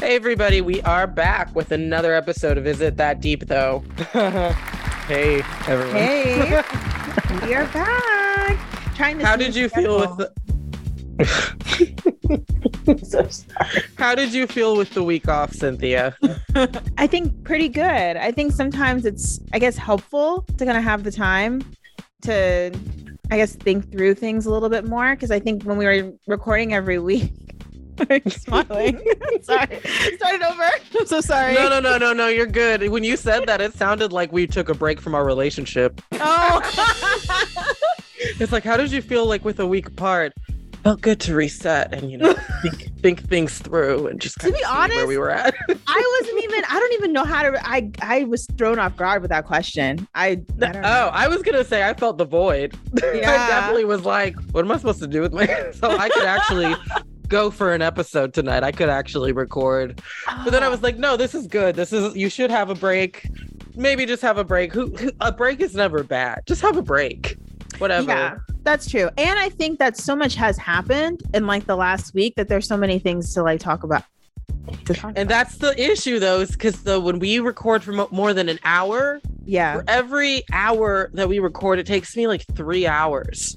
Hey, everybody, we are back with another episode of Is It That Deep, though? hey, everyone. Hey, we are back. Trying to How did you feel with the. so sorry. How did you feel with the week off, Cynthia? I think pretty good. I think sometimes it's, I guess, helpful to kind of have the time to, I guess, think through things a little bit more. Because I think when we were recording every week, I'm smiling. sorry. Start it over. I'm so sorry. No, no, no, no, no. You're good. When you said that, it sounded like we took a break from our relationship. Oh. It's like, how did you feel like with a week apart? Felt good to reset and you know think, think things through and just To be of see where we were at. I wasn't even. I don't even know how to. I I was thrown off guard with that question. I. I don't oh, know. Oh, I was gonna say I felt the void. Yeah. I definitely was like, what am I supposed to do with my? so I could actually go for an episode tonight. I could actually record, but then I was like, no, this is good. This is you should have a break. Maybe just have a break. Who, who a break is never bad. Just have a break. Whatever. Yeah, that's true. And I think that so much has happened in like the last week that there's so many things to like talk about. To talk And about. that's the issue, though, is because the when we record for mo- more than an hour, yeah. for every hour that we record, it takes me like three hours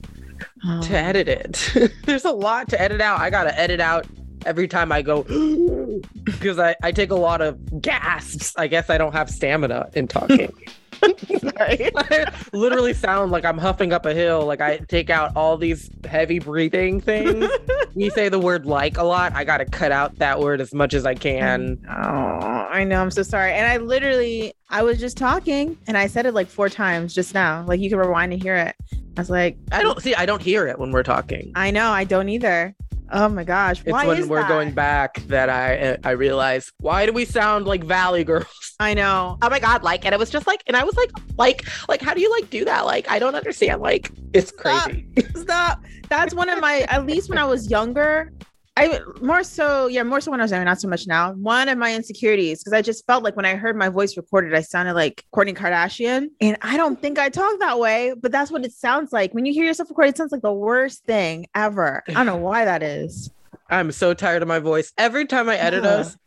To edit it. There's a lot to edit out. I gotta edit out every time I go because I, I take a lot of gasps. I guess I don't have stamina in talking. I literally sound like I'm huffing up a hill. Like I take out all these heavy breathing things. we say the word like a lot. I gotta cut out that word as much as I can. Oh, I know. I'm so sorry. And I literally, I was just talking and I said it like four times just now. Like you can rewind and hear it. I was like, I don't see. I don't hear it when we're talking. I know. I don't either. Oh my gosh. It's Why when we're that? going back that I I realize why do we sound like Valley Girls? I know. oh my god like and it was just like and i was like like like how do you like do that like i don't understand like it's Stop. crazy Stop. That's one of my, at least when I was younger, I more so, yeah, more so when I was younger, not so much now. One of my insecurities, because I just felt like when I heard my voice recorded, I sounded like Kourtney Kardashian. And I don't think I talk that way, but that's what it sounds like. When you hear yourself recorded, it sounds like the worst thing ever. I don't know why that is. i'm so tired of my voice every time i edit Yeah. us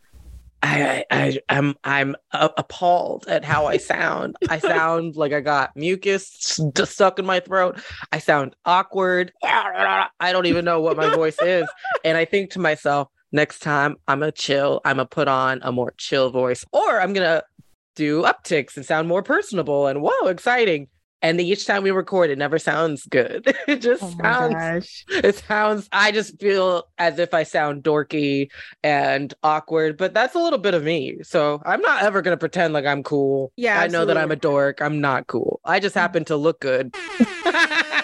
I, I i i'm i'm appalled at how i sound. I sound like i got mucus st- stuck in my throat. I sound awkward. I don't even know what my voice is. And i think to myself next time i'm gonna chill i'm gonna put on a more chill voice or i'm gonna do upticks and sound more personable and whoa exciting and each time we record it never sounds good it just Oh sounds gosh. it sounds i just feel as if i sound dorky and awkward but that's a little bit of me so i'm not ever going to pretend like i'm cool Yeah, i know that i'm a dork i'm not cool i just mm. happen to look good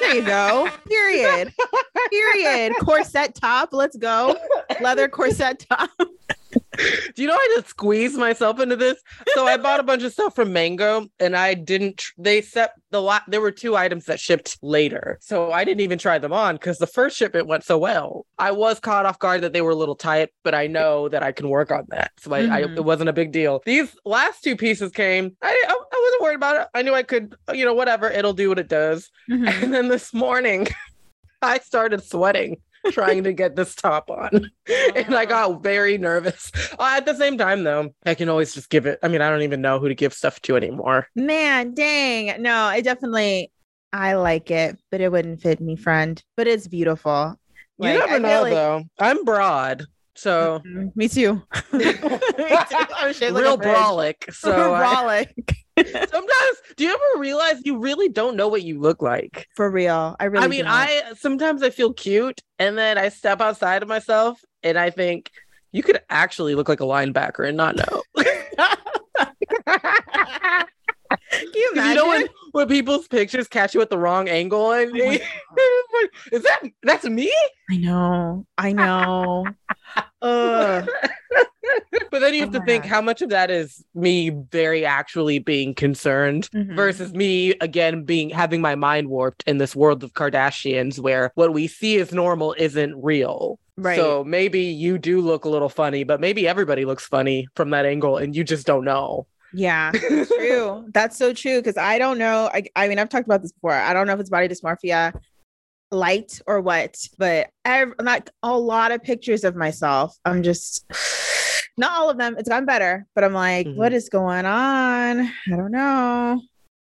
There you go. Period. Period. Corset top. Let's go. Leather corset top. Do you know i just squeezed myself into this? So i bought a bunch of stuff from mango and i didn't tr- they set the lot there were two items that shipped later. So i didn't even try them on because the first shipment went so well. I was caught off guard that they were a little tight but i know that i can work on that. So I, I Mhm. it wasn't a big deal. These last two pieces came I, I i wasn't worried about it. I knew i could you know whatever it'll do what it does. Mhm. and then this morning i started sweating trying to get this top on and I got very nervous. Uh, at the same time, though, I can always just give it. I mean, I don't even know who to give stuff to anymore. Man, dang. No, I definitely I like it, but it wouldn't fit me, friend. But it's beautiful. You Like, never I know, like- though. I'm broad, so Mhm, Me too. Me too. I'm shaped like a real fridge. brolic. So I- brolic. sometimes, do you ever realize you really don't know what you look like? For real. I really I mean, don't. I sometimes I feel cute, and then I step outside of myself, and I think you could actually look like a linebacker and not know. Can you 'Cause imagine? you know when, when people's pictures catch you at the wrong angle and Oh is that that's me? I know. I know. Ugh. but then you have Oh to think gosh. how much of that is me very actually being concerned Mhm. versus me again being having my mind warped in this world of Kardashians where what we see as normal isn't real. Right. So maybe you do look a little funny, but maybe everybody looks funny from that angle and you just don't know. Yeah, true. That's so true. Because I don't know. I, I mean, I've talked about this before. I don't know if it's body dysmorphia, light, or what, but I've not a lot of pictures of myself. I'm just, Not all of them. It's gotten better, but I'm like, Mhm. what is going on? I don't know.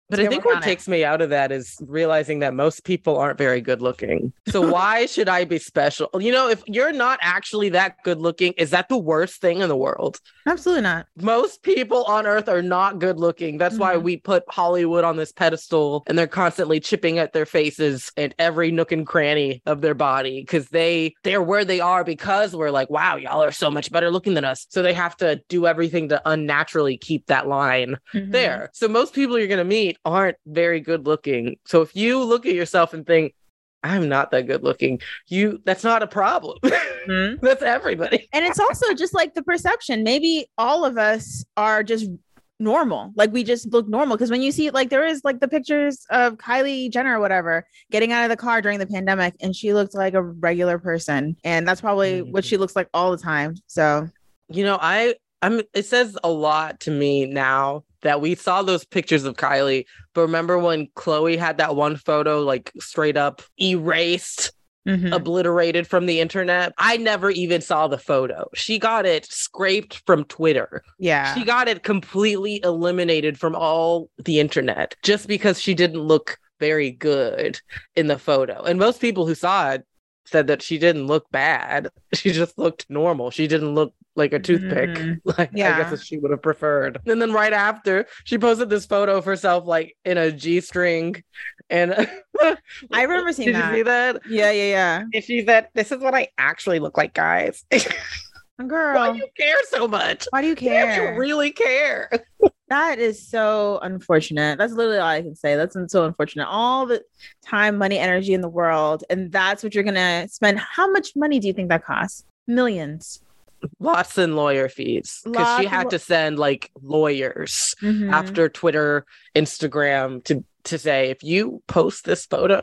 But I think what on it. takes me out of that is realizing that most people aren't very good looking. So why should I be special? You know, if you're not actually that good looking, is that the worst thing in the world? Absolutely not. Most people on earth are not good looking. That's why Mhm. we put Hollywood on this pedestal and they're constantly chipping at their faces and every nook and cranny of their body because they they're where they are because we're like, wow, y'all are so much better looking than us. So they have to do everything to unnaturally keep that line Mhm. there. So most people you're going to meet aren't very good looking. So if you look at yourself and think, I'm not that good looking, you that's not a problem. Mhm. that's everybody. And it's also just like the perception. Maybe all of us are just normal. Like we just look normal. Because when you see like there is like the pictures of Kylie Jenner or whatever getting out of the car during the pandemic and she looked like a regular person. And that's probably what she looks like all the time. So You know, I I'm it says a lot to me now that we saw those pictures of Kylie, but remember when Khloé had that one photo like straight up erased mhm. obliterated from the internet. I never even saw the photo. She got it scraped from Twitter. yeah. She got it completely eliminated from all the internet just because she didn't look very good in the photo. And most people who saw it said that she didn't look bad. She just looked normal. She didn't look like a toothpick. Mhm. Like I guess she would have preferred. And then right after, she posted this photo of herself like in a G string. And I remember seeing Did that. you see that? Yeah, yeah, yeah. And she said, This is what I actually look like, guys. Girl, Why do you care so much? why do you care? you really care. That is so unfortunate. That's literally all I can say. That's so unfortunate. All the time, money, energy in the world, and that's what you're gonna spend. How much money do you think that costs? Millions. Lots in lawyer fees because she had to send like lawyers Mhm. after Twitter, Instagram to to say if you post this photo,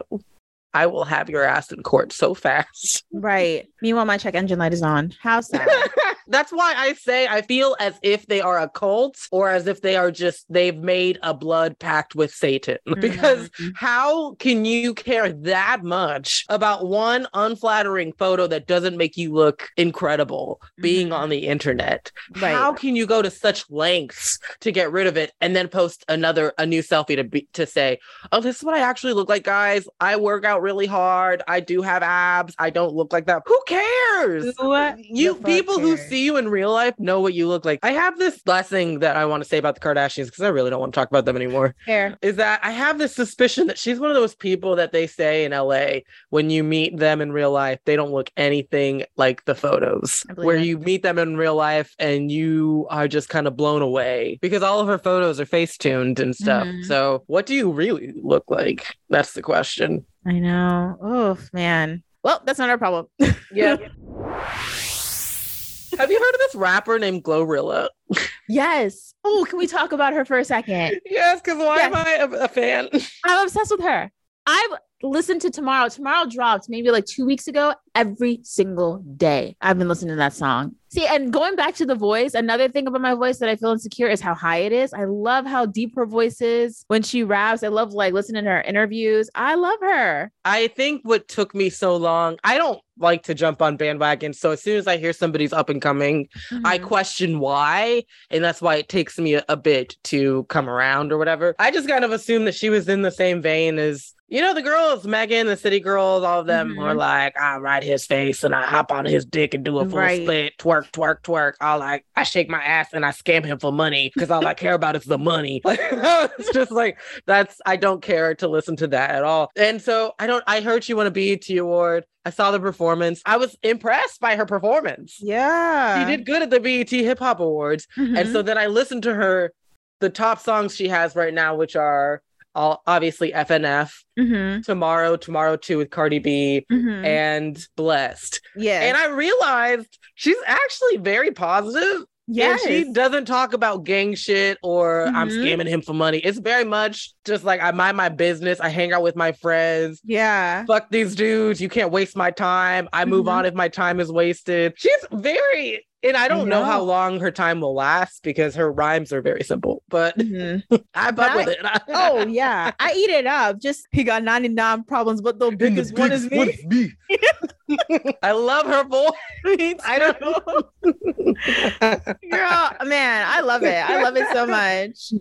I will have your ass in court so fast. Right. Meanwhile, my check engine light is on. How sad. That's why I say I feel as if they are a cult or as if they are just they've made a blood pact with Satan. Because Mhm. how can you care that much about one unflattering photo that doesn't make you look incredible being Mhm. on the internet? Right. How can you go to such lengths to get rid of it and then post another a new selfie to be to say, "Oh, this is what I actually look like, guys. I work out really hard. I do have abs. I don't look like that." Who cares? What You the fuck people who? See you in real life know what you look like. I have this last thing that I want to say about the Kardashians because I really don't want to talk about them anymore Fair. is that I have this suspicion that she's one of those people that they say in LA when you meet them in real life, they don't look anything like the photos. Where you meet them in real life and you are just kind of blown away because all of her photos are face tuned and stuff. Mhm. So, what do you really look like? That's the question. I know. Oh man. Well, that's not our problem. Yeah. have you heard of this rapper named Glorilla? yes. Oh, can we talk about her for a second? Yes, because why Yes. am I a, a fan? I'm obsessed with her. I've listened to Tomorrow. Tomorrow dropped maybe like two weeks ago. Every single day, I've been listening to that song. See, and going back to the voice, another thing about my voice that I feel insecure is how high it is. I love how deep her voice is when she raps. I love like listening to her interviews. I love her. I think what took me so long, I don't like to jump on bandwagons. So as soon as I hear somebody's up and coming, I Mhm. question why. And that's why it takes me a, a bit to come around or whatever. I just kind of assumed that she was in the same vein as, you know, the girls, Megan, the city girls, all of them Mhm. were like, I ride his face and I hop on his dick and do a full Right. split, twerk, twerk, twerk. All like, I shake my ass and I scam him for money because all I care about is the money. it's just like, that's, I don't care to listen to that at all. And so I don't, I heard she won a BET award. I saw the performance. I was impressed by her performance. Yeah. She did good at the BET Hip Hop Awards. And Mhm. so then I listened to her, the top songs she has right now, which are all obviously FNF, Mhm. Tomorrow, Tomorrow 2 with Cardi B, Mhm. and Blessed. yeah. And I realized she's actually very positive. Yeah. She doesn't talk about gang shit or I'm Mhm. scamming him for money. It's very much just like I mind my business. I hang out with my friends. yeah. Fuck these dudes. You can't waste my time. I move Mhm. on if my time is wasted. She's very, and I don't know. how long her time will last because her rhymes are very simple, but Mhm. I fuck with it. oh yeah, I eat it up. Just he got 99 problems, but the And the biggest one is biggest me. me. I love her voice. I don't know. Girl, man, I love it. I love it so much.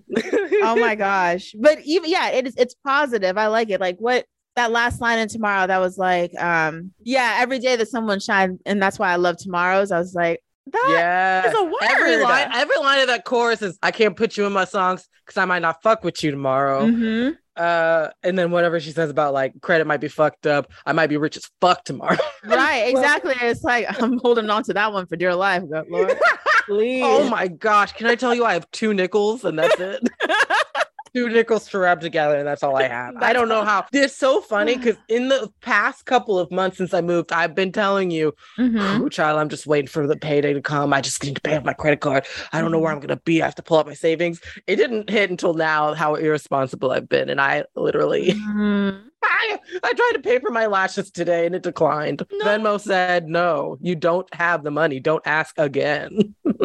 Oh my gosh. But even yeah, it is it's positive. I like it. Like what that last line in tomorrow that was like, um, yeah, every day that someone shines and that's why I love tomorrows. I was like, that yeah. is a word. Every line, every line of that chorus is I can't put you in my songs because I might not fuck with you tomorrow. Mhm. Uh, and then whatever she says about like credit might be fucked up. I might be rich as fuck tomorrow. Right, exactly. it's like I'm holding on to that one for dear life. God, Lord, please. oh my gosh. Can I tell you I have two nickels and that's it? two nickels to rub together and that's all I have. I don't know how. It's so funny because in the past couple of months since I moved, I've been telling you, Mhm. "Ooh, child, I'm just waiting for the payday to come. I just need to pay off my credit card. I don't know Mm-hmm. where I'm gonna be. I have to pull out my savings. It didn't hit until now how irresponsible I've been, and I literally. Mhm. I, I tried to pay for my lashes today and it declined. No. Venmo said, no, you don't have the money. Don't ask again.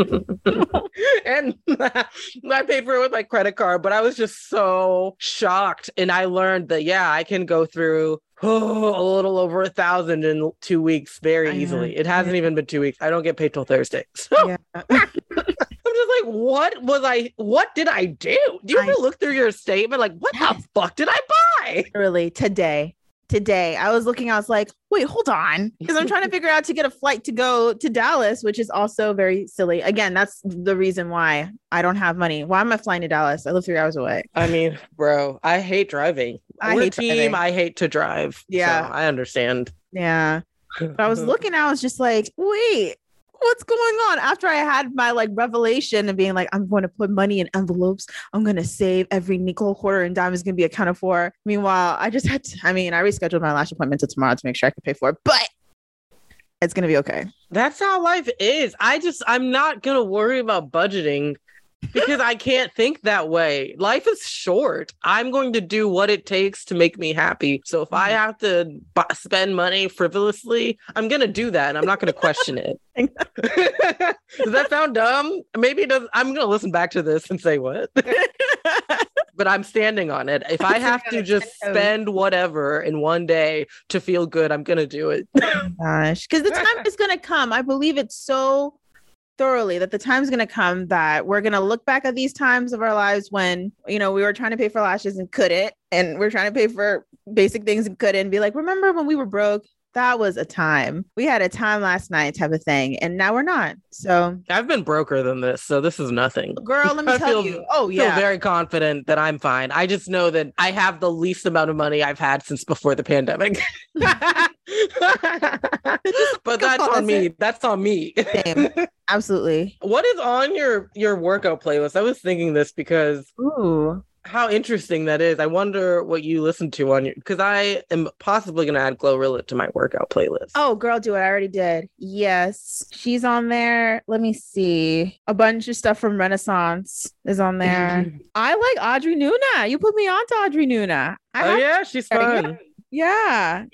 and I paid for it with my credit card, but I was just so shocked. And I learned that, yeah, I can go through oh, a little over a thousand in two weeks very easily. It hasn't Yeah. even been two weeks. I don't get paid till Thursday. So Yeah. Just like, what was I, what did I do? Do you I- ever look through your statement? Like, what the fuck did I buy? Literally today. Today, I was looking. I was like, "Wait, hold on," because I'm trying to figure out to get a flight to go to Dallas, which is also very silly. Again, that's the reason why I don't have money. Why am I flying to Dallas? I live three hours away. I mean, bro, I hate driving. I We're hate team. driving. I hate to drive. Yeah. so I understand. Yeah, but I was looking. I was just like, "Wait, what's going on?" After I had my like revelation and being like, "I'm going to put money in envelopes. I'm going to save every nickel, quarter, and dime is going to be accounted for." Meanwhile, I just had. To, I mean, I rescheduled my lash appointment to tomorrow to make sure I could pay for it, but it's going to be okay. That's how life is. I just, I'm not gonna worry about budgeting because I can't think that way. Life is short. I'm going to do what it takes to make me happy. So if I mm-hmm. have to bu- spend money frivolously, I'm gonna do that, and I'm not gonna question it. does that sound dumb? Maybe it does. I'm gonna listen back to this and say what. but I'm standing on it. If I have to just spend whatever in one day to feel good, I'm gonna do it. Oh gosh because the time is going to come i believe it's so thoroughly that the time's going to come that we're going to look back at these times of our lives when you know we were trying to pay for lashes and couldn't and we're trying to pay for basic things and couldn't and be like remember when we were broke that was a time we had a time last night type of thing and now we're not so I've been broker than this, so this is nothing. girl let me I tell feel- you oh I feel yeah very confident that I'm fine. I just know that I have the least amount of money I've had since before the pandemic. but that's on me. That's on me. Same. absolutely What is on your your workout playlist? I was thinking this because ooh how interesting that is. I wonder what you listen to on your because I am possibly going to add Glorilla to my workout playlist. Oh, girl, do it. I already did. Yes. She's on there. Let me see. A bunch of stuff from Renaissance is on there. I like Audrey Nuna. You put me on to Audrey Nuna. I oh yeah, she's Yeah. fun. yeah.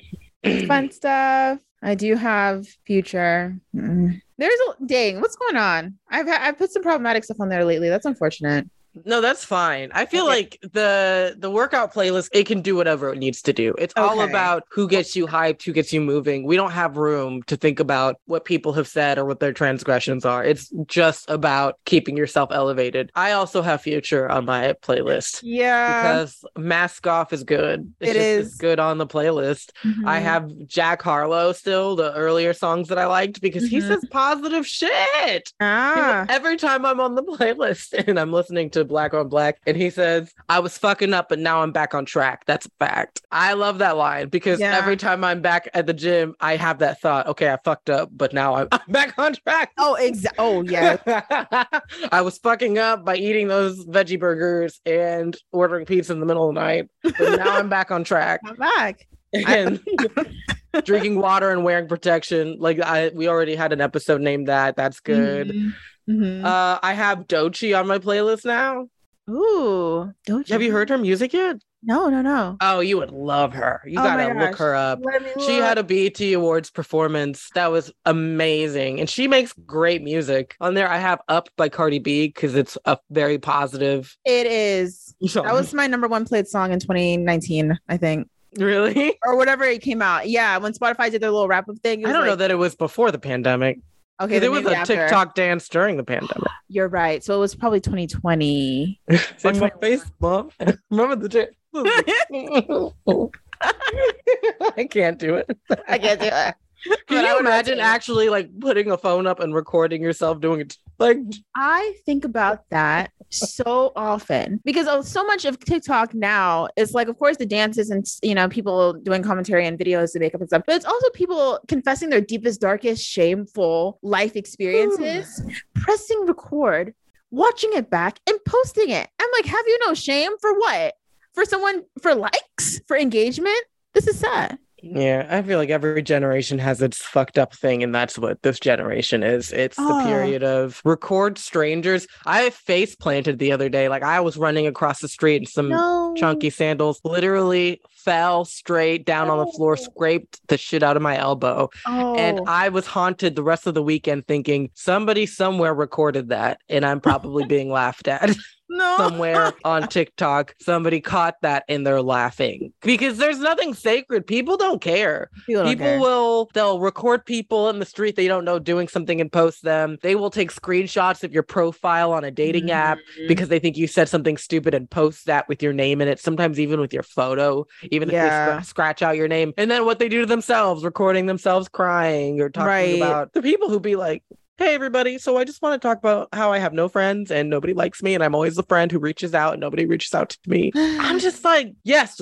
It's fun stuff. I do have future. Mm. There's a dang, what's going on? I've ha- I've put some problematic stuff on there lately. That's unfortunate. No, that's fine. I feel Okay. like the the workout playlist it can do whatever it needs to do. It's all about who gets you hyped, who gets you moving. We don't have room to think about what people have said or what their transgressions are. It's just about keeping yourself elevated. I also have Future on my playlist Yeah. because Mask Off is good. It's It just is. good on the playlist. I Mhm. have Jack Harlow still, the earlier songs that I liked because he Mhm. says positive shit. ah. Every time I'm on the playlist and I'm listening to Black on Black, and he says, I was fucking up, but now I'm back on track. That's a fact. I love that line because Yeah. every time I'm back at the gym, I have that thought, okay, I fucked up, but now I'm, I'm back on track. Oh, exactly. Oh, yeah. I was fucking up by eating those veggie burgers and ordering pizza in the middle of the night, but now I'm back on track I'm back. and drinking water and wearing protection. Like I, we already had an episode named that. That's good. Mhm. Mhm. Uh, I have Doechii on my playlist now. Ooh. Don't Have you heard her music yet? No, no, no. Oh, you would love her. You Oh gotta look her up. She had a BET Awards performance that was amazing, and she makes great music. On there, I have "Up" by Cardi B because it's a very positive. It is. song. That was my number one played song in 2019, I think. Really? or whatever it came out. Yeah, when Spotify did their little wrap up thing. I don't know that it was before the pandemic. Okay, there was a after. TikTok dance during the pandemic. You're right. So it was probably 2020. It's like my 21. face, mom. Remember the dance? I can't do it. I can't do it. Can you imagine actually like putting a phone up and recording yourself doing it? Like, I think about that so often because of so much of TikTok now is like, of course, the dances and you know people doing commentary and videos and makeup and stuff, but it's also people confessing their deepest, darkest, shameful life experiences, pressing record, watching it back, and posting it. I'm like, have you no shame for what? For someone for likes for engagement? This is sad. Yeah, I feel like every generation has its fucked up thing, and that's what this generation is. It's the Oh. period of record strangers. I face planted the other day. Like I was running across the street in some No, chunky sandals literally fell straight down on the floor, Oh. scraped the shit out of my elbow. Oh, And I was haunted the rest of the weekend thinking somebody somewhere recorded that and I'm probably being laughed at no. somewhere on TikTok. Somebody caught that and they're laughing because there's nothing sacred. People don't care. People, don't People care. will they'll record people in the street they don't know doing something and post them. They will take screenshots of your profile on a dating app Mhm. because they think you said something stupid and post that with your name in it, sometimes even with your photo, even if they scr- scratch out your name. And then what they do to themselves, recording themselves crying or talking Right. about the people who be like, Hey everybody, so I just want to talk about how I have no friends and nobody likes me and I'm always the friend who reaches out and nobody reaches out to me. I'm just like, yes,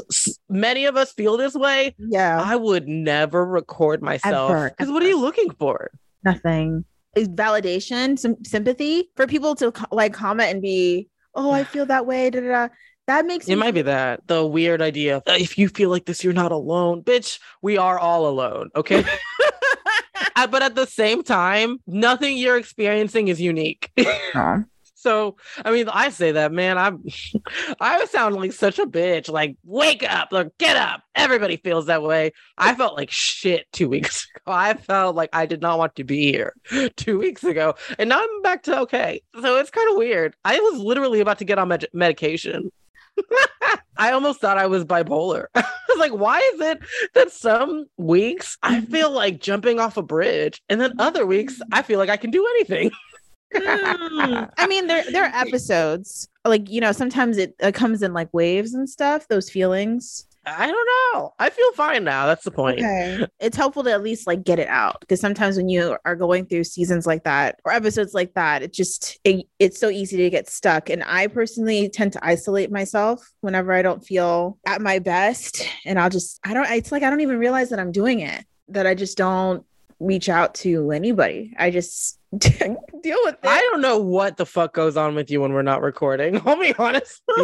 many of us feel this way. yeah. I would never record myself because what are you looking for? nothing Is validation some sympathy for people to like comment and be oh i feel that way da, da, da. That makes It might be that the weird idea. of, "Uh, If you feel like this, you're not alone, bitch. We are all alone, okay? But at the same time, nothing you're experiencing is unique. Aw. so, I mean, I say that, man. I'm, I sound like such a bitch. Like, wake up, like, get up. Everybody feels that way. I felt like shit two weeks ago. I felt like I did not want to be here two weeks ago, and now I'm back to okay. So it's kind of weird. I was literally about to get on med- medication. I almost thought I was bipolar. I was like, why is it that some weeks I feel like jumping off a bridge, and then other weeks I feel like I can do anything? Hmm. i mean there there are episodes like you know sometimes it, it comes in like waves and stuff those feelings I don't know. I feel fine now. That's the point. okay it's helpful to at least like get it out because sometimes when you are going through seasons like that or episodes like that it just it, it's so easy to get stuck and i personally tend to isolate myself whenever i don't feel at my best and i'll just i don't it's like i don't even realize that i'm doing it that i just don't reach out to anybody i just deal with it I don't know what the fuck goes on with you when we're not recording. I'll be honest.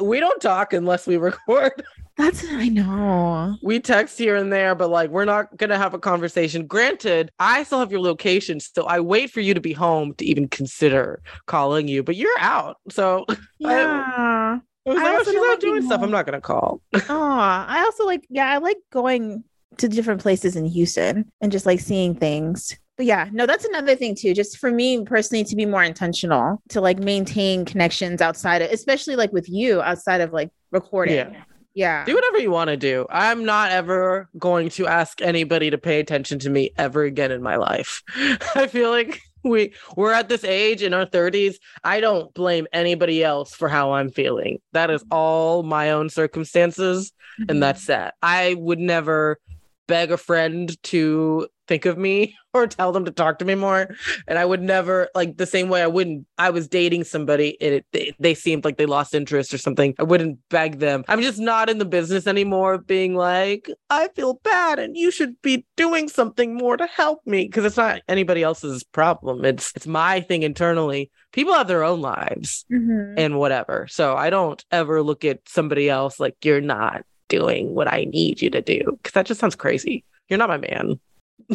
we don't talk unless we record. that's i know We text here and there, but like we're not gonna have a conversation. Granted, I still have your location, so I wait for you to be home to even consider calling you. But you're out, so yeah oh, I was I oh, also she's out like doing stuff. home. I'm not gonna call. Oh, I also like, yeah, I like going to different places in Houston and just like seeing things. But yeah, no, that's another thing too. Just for me personally to be more intentional, to like maintain connections outside of, especially like with you outside of like recording. Yeah. Yeah. Do whatever you want to do. I'm not ever going to ask anybody to pay attention to me ever again in my life. I feel like we we're at this age in our 30s. I don't blame anybody else for how I'm feeling. That is all my own circumstances Mm-hmm. and that's that. I would never beg a friend to think of me or tell them to talk to me more and i would never like the same way i wouldn't i was dating somebody and it, they, they seemed like they lost interest or something i wouldn't beg them i'm just not in the business anymore of being like i feel bad and you should be doing something more to help me because it's not anybody else's problem it's it's my thing internally people have their own lives Mhm. and whatever. So I don't ever look at somebody else like you're not doing what I need you to do because that just sounds crazy. You're not my man.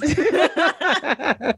I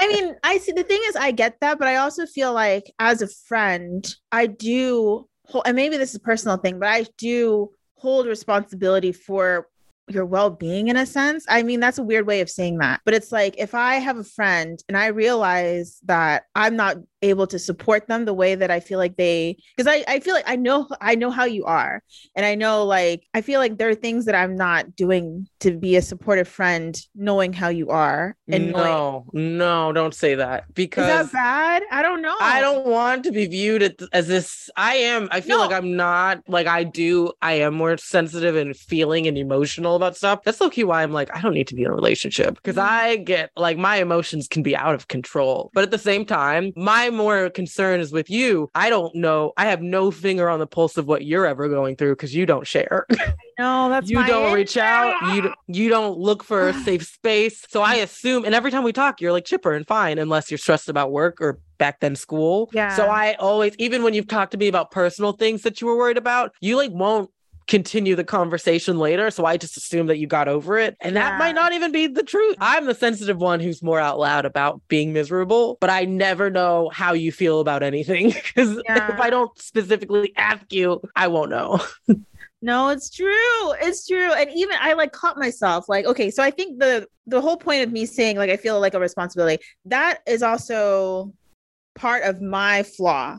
mean, I see the thing is, I get that, but I also feel like as a friend, I do, hold, and maybe this is a personal thing, but I do hold responsibility for your well-being in a sense. I mean, that's a weird way of saying that. But it's like if I have a friend and I realize that I'm not able to support them the way that I feel like they because I, I feel like I know I know how you are. And I know like I feel like there are things that I'm not doing to be a supportive friend, knowing how you are. And no, knowing... no, don't say that because is that bad? I don't know. I don't want to be viewed as this. I am. I feel no. like I'm not like I do. I am more sensitive and feeling and emotional about stuff. That's low key why I'm like I don't need to be in a relationship because mm-hmm. I get like my emotions can be out of control. But at the same time, my more concern is with you. I don't know. I have no finger on the pulse of what you're ever going through because you don't share. No, that's you don't reach out. You you don't look for a safe space. So I assume, and every time we talk, you're like chipper and fine, unless you're stressed about work or back then school. Yeah. So I always, even when you've talked to me about personal things that you were worried about, you like won't continue the conversation later. So I just assume that you got over it. And that yeah. might not even be the truth. I'm the sensitive one who's more out loud about being miserable, but I never know how you feel about anything because yeah. if I don't specifically ask you, I won't know. no, it's true. It's true. And even I like caught myself like, okay, so I think the the whole point of me saying like I feel like a responsibility, that is also part of my flaw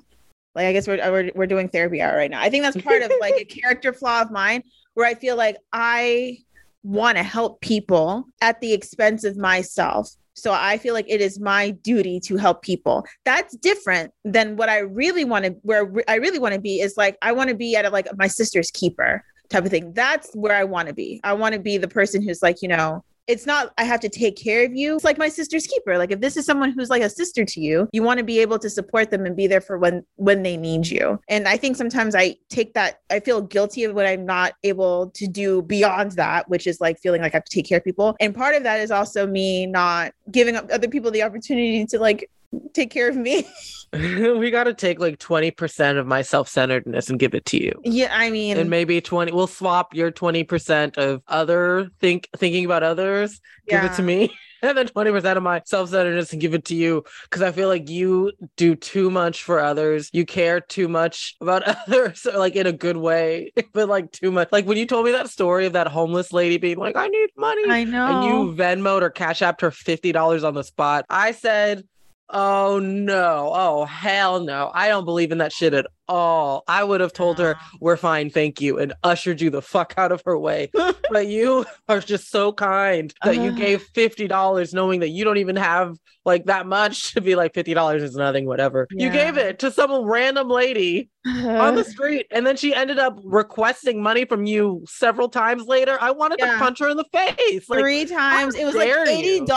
like I guess we're we're, we're doing therapy hour right now. I think that's part of like a character flaw of mine where I feel like I want to help people at the expense of myself. So I feel like it is my duty to help people. That's different than what I really want to where I really want to be is like I want to be at a, like my sister's keeper type of thing. That's where I want to be. I want to be the person who's like, you know, it's not I have to take care of you. It's like my sister's keeper. Like if this is someone who's like a sister to you, you want to be able to support them and be there for when when they need you. And I think sometimes I take that I feel guilty of when I'm not able to do beyond that, which is like feeling like I have to take care of people. And part of that is also me not giving up other people the opportunity to like take care of me. we got to take like 20% of my self-centeredness and give it to you. Yeah, I mean, and maybe 20 we'll swap your 20% of other think thinking about others, yeah. give it to me. And then 20% of my self-centeredness and give it to you because I feel like you do too much for others. You care too much about others, like in a good way, but like too much. Like when you told me that story of that homeless lady being like, I need money. I know. And you Venmoed or Cash Apped her $50 on the spot. I said, Oh no. Oh hell no. I don't believe in that shit at all. I would have told her, We're fine, thank you, and ushered you the fuck out of her way. but you are just so kind that you gave $50 knowing that you don't even have like that much to be like $50 is nothing, whatever. Yeah. You gave it to some random lady on the street, and then she ended up requesting money from you several times later. I wanted yeah. to punch her in the face. Like, Three times. It was like $80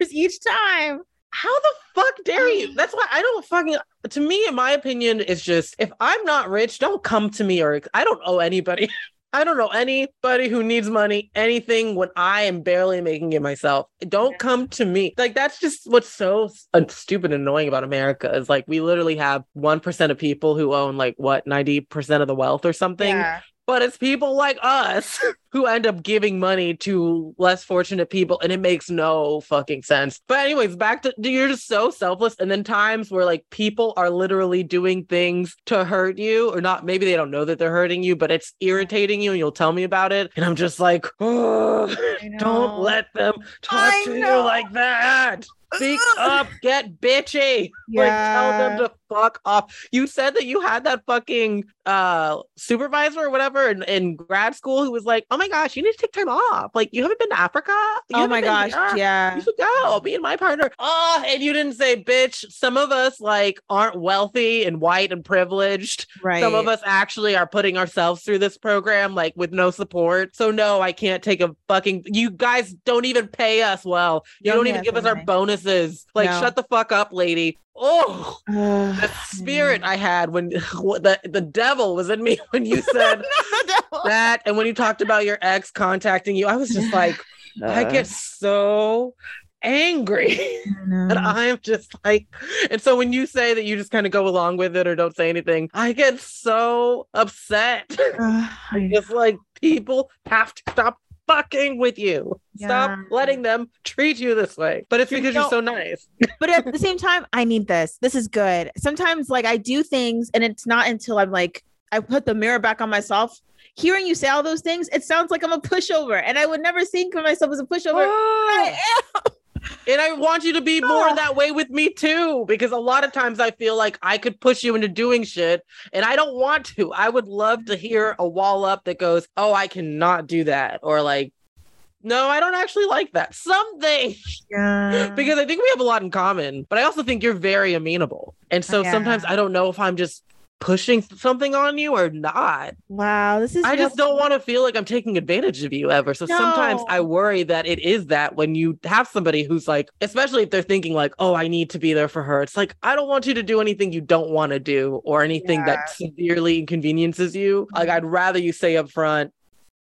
you? each time how the fuck dare you? That's why I don't fucking. To me, in my opinion, it's just if I'm not rich, don't come to me or I don't owe anybody. I don't know anybody who needs money, anything when I am barely making it myself. Don't come to me. Like that's just what's so uh, stupid and annoying about America is like we literally have 1% of people who own like what 90% of the wealth or something. Yeah but it's people like us who end up giving money to less fortunate people and it makes no fucking sense. But anyways back to you're just so selfless. And then times where like people are literally doing things to hurt you or not maybe they don't know that they're hurting you but it's irritating you and you'll tell me about it. And i'm just like oh, don't let them talk I to know. you like that Speak up, get bitchy. Yeah. Like tell them to fuck off. You said that you had that fucking uh supervisor or whatever in, in grad school who was like, Oh my gosh, you need to take time off. Like you haven't been to Africa. You oh my gosh, here. yeah. You should go. Be in my partner. Oh, and you didn't say, bitch. Some of us like aren't wealthy and white and privileged. Right. Some of us actually are putting ourselves through this program like with no support. So no, I can't take a fucking you guys don't even pay us well. You don't, don't even give us our bonus like, no. shut the fuck up, lady. Oh, the spirit I had when the, the devil was in me when you said that. And when you talked about your ex contacting you, I was just like, uh, I get so angry. and I'm just like, and so when you say that you just kind of go along with it or don't say anything, I get so upset. Uh, just like people have to stop fucking with you. Yeah. Stop letting them treat you this way. But it's because you are so nice. but at the same time, I need this. This is good. Sometimes, like, I do things, and it's not until I'm like, I put the mirror back on myself hearing you say all those things, it sounds like I'm a pushover, and I would never think of myself as a pushover. I am. And I want you to be more that way with me too, because a lot of times I feel like I could push you into doing shit and I don't want to. I would love to hear a wall up that goes, Oh, I cannot do that. Or like, no, I don't actually like that. Something. Yeah. because I think we have a lot in common, but I also think you're very amenable. And so oh, Yeah. sometimes I don't know if I'm just pushing something on you or not. wow, this is I just don't want to feel like I'm taking advantage of you ever. So sometimes I worry that it is that when you have somebody who's like, especially if they're thinking like, oh, I need to be there for her. It's like, I don't want you to do anything you don't want to do or anything that severely inconveniences you. Like, I'd rather you say up front,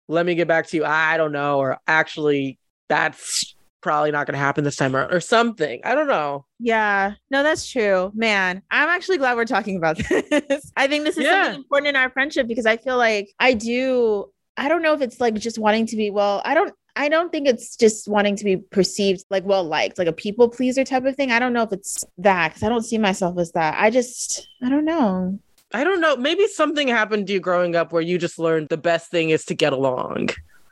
let me get back to you. I don't know. Or actually, that's probably not going to happen this time around or something. I don't know. Yeah, no, that's true. Man, I'm actually glad we're talking about this. I think this is Yeah. something important in our friendship because I feel like I do. I don't know if it's like just wanting to be well. I don't. I don't think it's just wanting to be perceived like well liked, like a people pleaser type of thing. I don't know if it's that because I don't see myself as that. I just, I don't know. I don't know. Maybe something happened to you growing up where you just learned the best thing is to get along.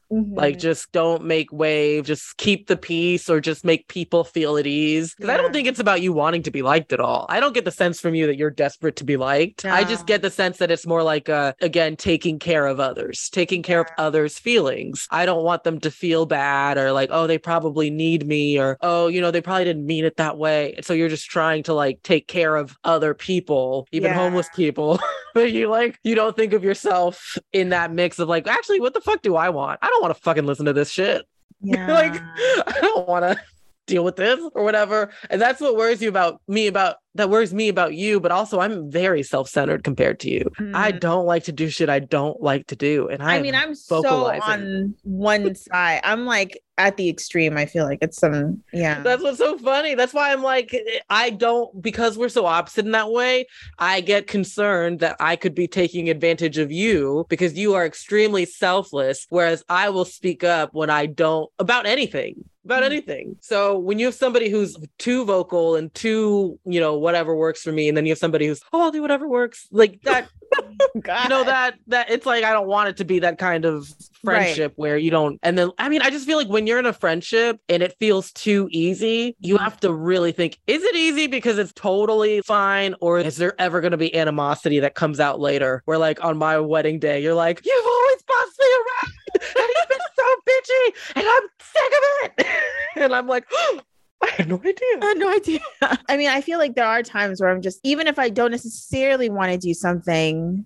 Like, Mhm. just don't make wave, just keep the peace, or just make people feel at ease. Because I don't think it's about you wanting to be liked at all. I don't get the sense from you that you're desperate to be liked. I just get the sense that it's more like, uh, again, taking care of others, taking care of others' feelings. I don't want them to feel bad or like, oh, they probably need me, or oh, you know, they probably didn't mean it that way. So you're just trying to like take care of other people, even Yeah. homeless people. but you like, you don't think of yourself in that mix of like, actually, what the fuck do I want? I don't want to fucking listen to this shit. yeah. like I don't want to deal with this or whatever. And that's what worries you about me about that worries me about you, but also I'm very self-centered compared to you. I Mm. don't like to do shit I don't like to do. And I, I mean, I'm so on one side. I'm like at the extreme. I feel like it's some, yeah. That's what's so funny. That's why I'm like, I don't, because we're so opposite in that way, I get concerned that I could be taking advantage of you because you are extremely selfless, whereas I will speak up when I don't, about anything, about Mhm. anything. So when you have somebody who's too vocal and too, you know, whatever works for me, and then you have somebody who's, oh, I'll do whatever works, like that, God. you know, that, that it's like, I don't want it to be that kind of Right. friendship where you don't and then i mean i just feel like when you're in a friendship and it feels too easy you have to really think is it easy because it's totally fine or is there ever going to be animosity that comes out later where like on my wedding day you're like you've always bossed me around and you've been so bitchy and i'm sick of it and i'm like i had no idea I had no idea. I mean, I feel like there are times where I'm just, even if I don't necessarily want to do something,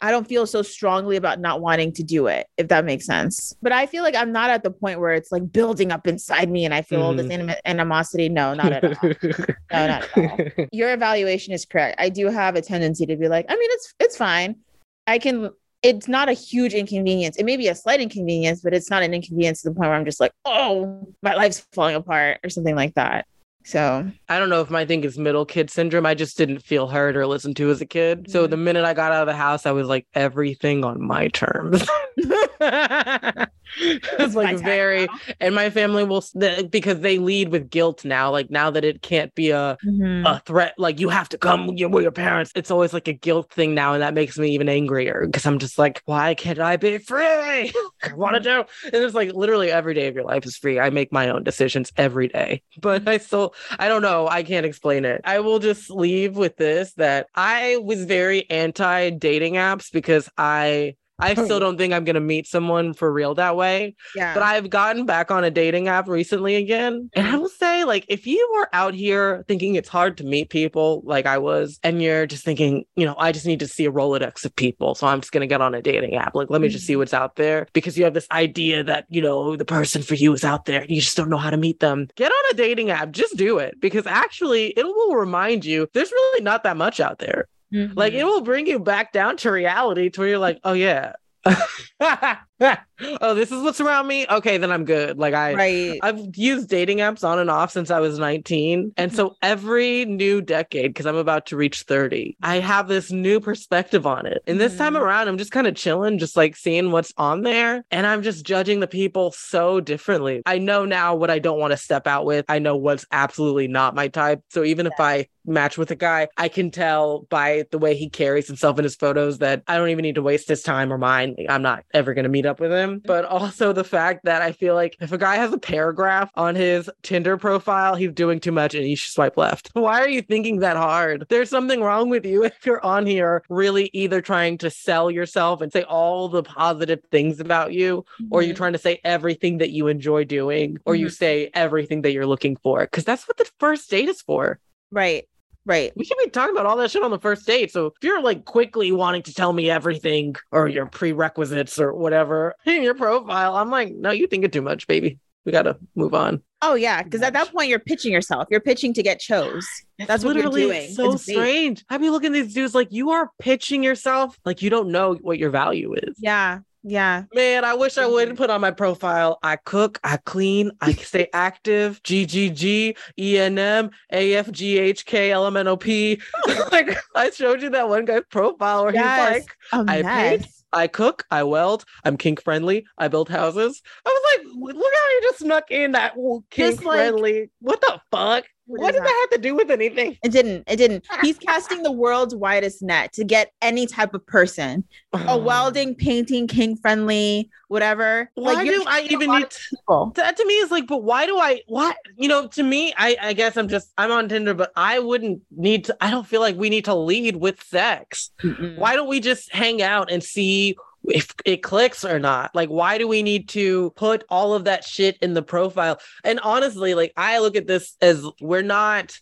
I don't feel so strongly about not wanting to do it, if that makes sense. But I feel like I'm not at the point where it's like building up inside me and I feel all this mm-hmm. anim- animosity. No, not at all. No, not at all. Your evaluation is correct. I do have a tendency to be like, I mean, it's it's fine. I can. It's not a huge inconvenience. It may be a slight inconvenience, but it's not an inconvenience to the point where I'm just like, oh, my life's falling apart or something like that. So I don't know if my thing is middle kid syndrome. I just didn't feel heard or listened to as a kid. So Mhm. the minute I got out of the house, I was like, everything on my terms. it's like very, and my family will, because they lead with guilt now. Like now that it can't be a, Mhm. a threat, like you have to come with your, with your parents. It's always like a guilt thing now. And that makes me even angrier because I'm just like, why can't I be free? I want to do. And it's like literally every day of your life is free. I make my own decisions every day, but I still, I don't know. I can't explain it. I will just leave with this that I was very anti dating apps because I I still don't think I'm going to meet someone for real that way. yeah. But I've gotten back on a dating app recently again. And I mm-hmm. will say, like, if you are out here thinking it's hard to meet people like I was, and you're just thinking, you know, I just need to see a Rolodex of people. So I'm just going to get on a dating app. Like, let me just see mm-hmm. what's out there because you have this idea that, you know, the person for you is out there. and You just don't know how to meet them. Get on a dating app. Just do it because actually it will remind you there's really not that much out there. Like Mhm. it will bring you back down to reality to where you're like, oh yeah. oh, this is what's around me. Okay, then I'm good. Like I right. I've used dating apps on and off since I was 19. And so every new decade, because I'm about to reach 30, I have this new perspective on it. And this time Mhm. around, I'm just kind of chilling, just like seeing what's on there. And I'm just judging the people so differently. I know now what I don't want to step out with. I know what's absolutely not my type. So even if I match with a guy, I can tell by the way he carries himself in his photos that I don't even need to waste his time or mine. I'm not ever going to meet up with him. But also the fact that I feel like if a guy has a paragraph on his Tinder profile, he's doing too much and he should swipe left. Why are you thinking that hard? There's something wrong with you if you're on here really either trying to sell yourself and say all the positive things about you, or you're Mhm. trying to say everything that you enjoy doing, or you Mhm. say everything that you're looking for. Because that's what the first date is for. right, right. We should be talking about all that shit on the first date. So if you're like quickly wanting to tell me everything or your prerequisites or whatever in your profile, I'm like, no, you think it too much, baby. We gotta move on. Oh yeah, because at that point you're pitching yourself. You're pitching to get chose. That's what you're literally doing. so It's strange. I'd be looking at these dudes like you are pitching yourself like you don't know what your value is. Yeah, yeah. Man, I wish I wouldn't put on my profile. I cook, I clean, I stay active. GGG, ENM, AFGHK, LMNOP. like I showed you that one guy's profile where Yes. he's like, A I mess. paid. I cook, I weld, I'm kink friendly, I build houses. I was like, look how you just snuck in that kink Just like- friendly. What the fuck? What did that have to do with anything? It didn't. It didn't. He's casting the world's widest net to get any type of person. A oh. welding, painting, kink friendly, whatever. Why you're do I even need to? people. That to me is like, but why do I? What you know? To me, I I guess I'm just I'm on Tinder, but I wouldn't need to. I don't feel like we need to lead with sex. Mm-mm. Why don't we just hang out and see if it clicks or not? Like, why do we need to put all of that shit in the profile? And honestly, like, I look at this as we're not.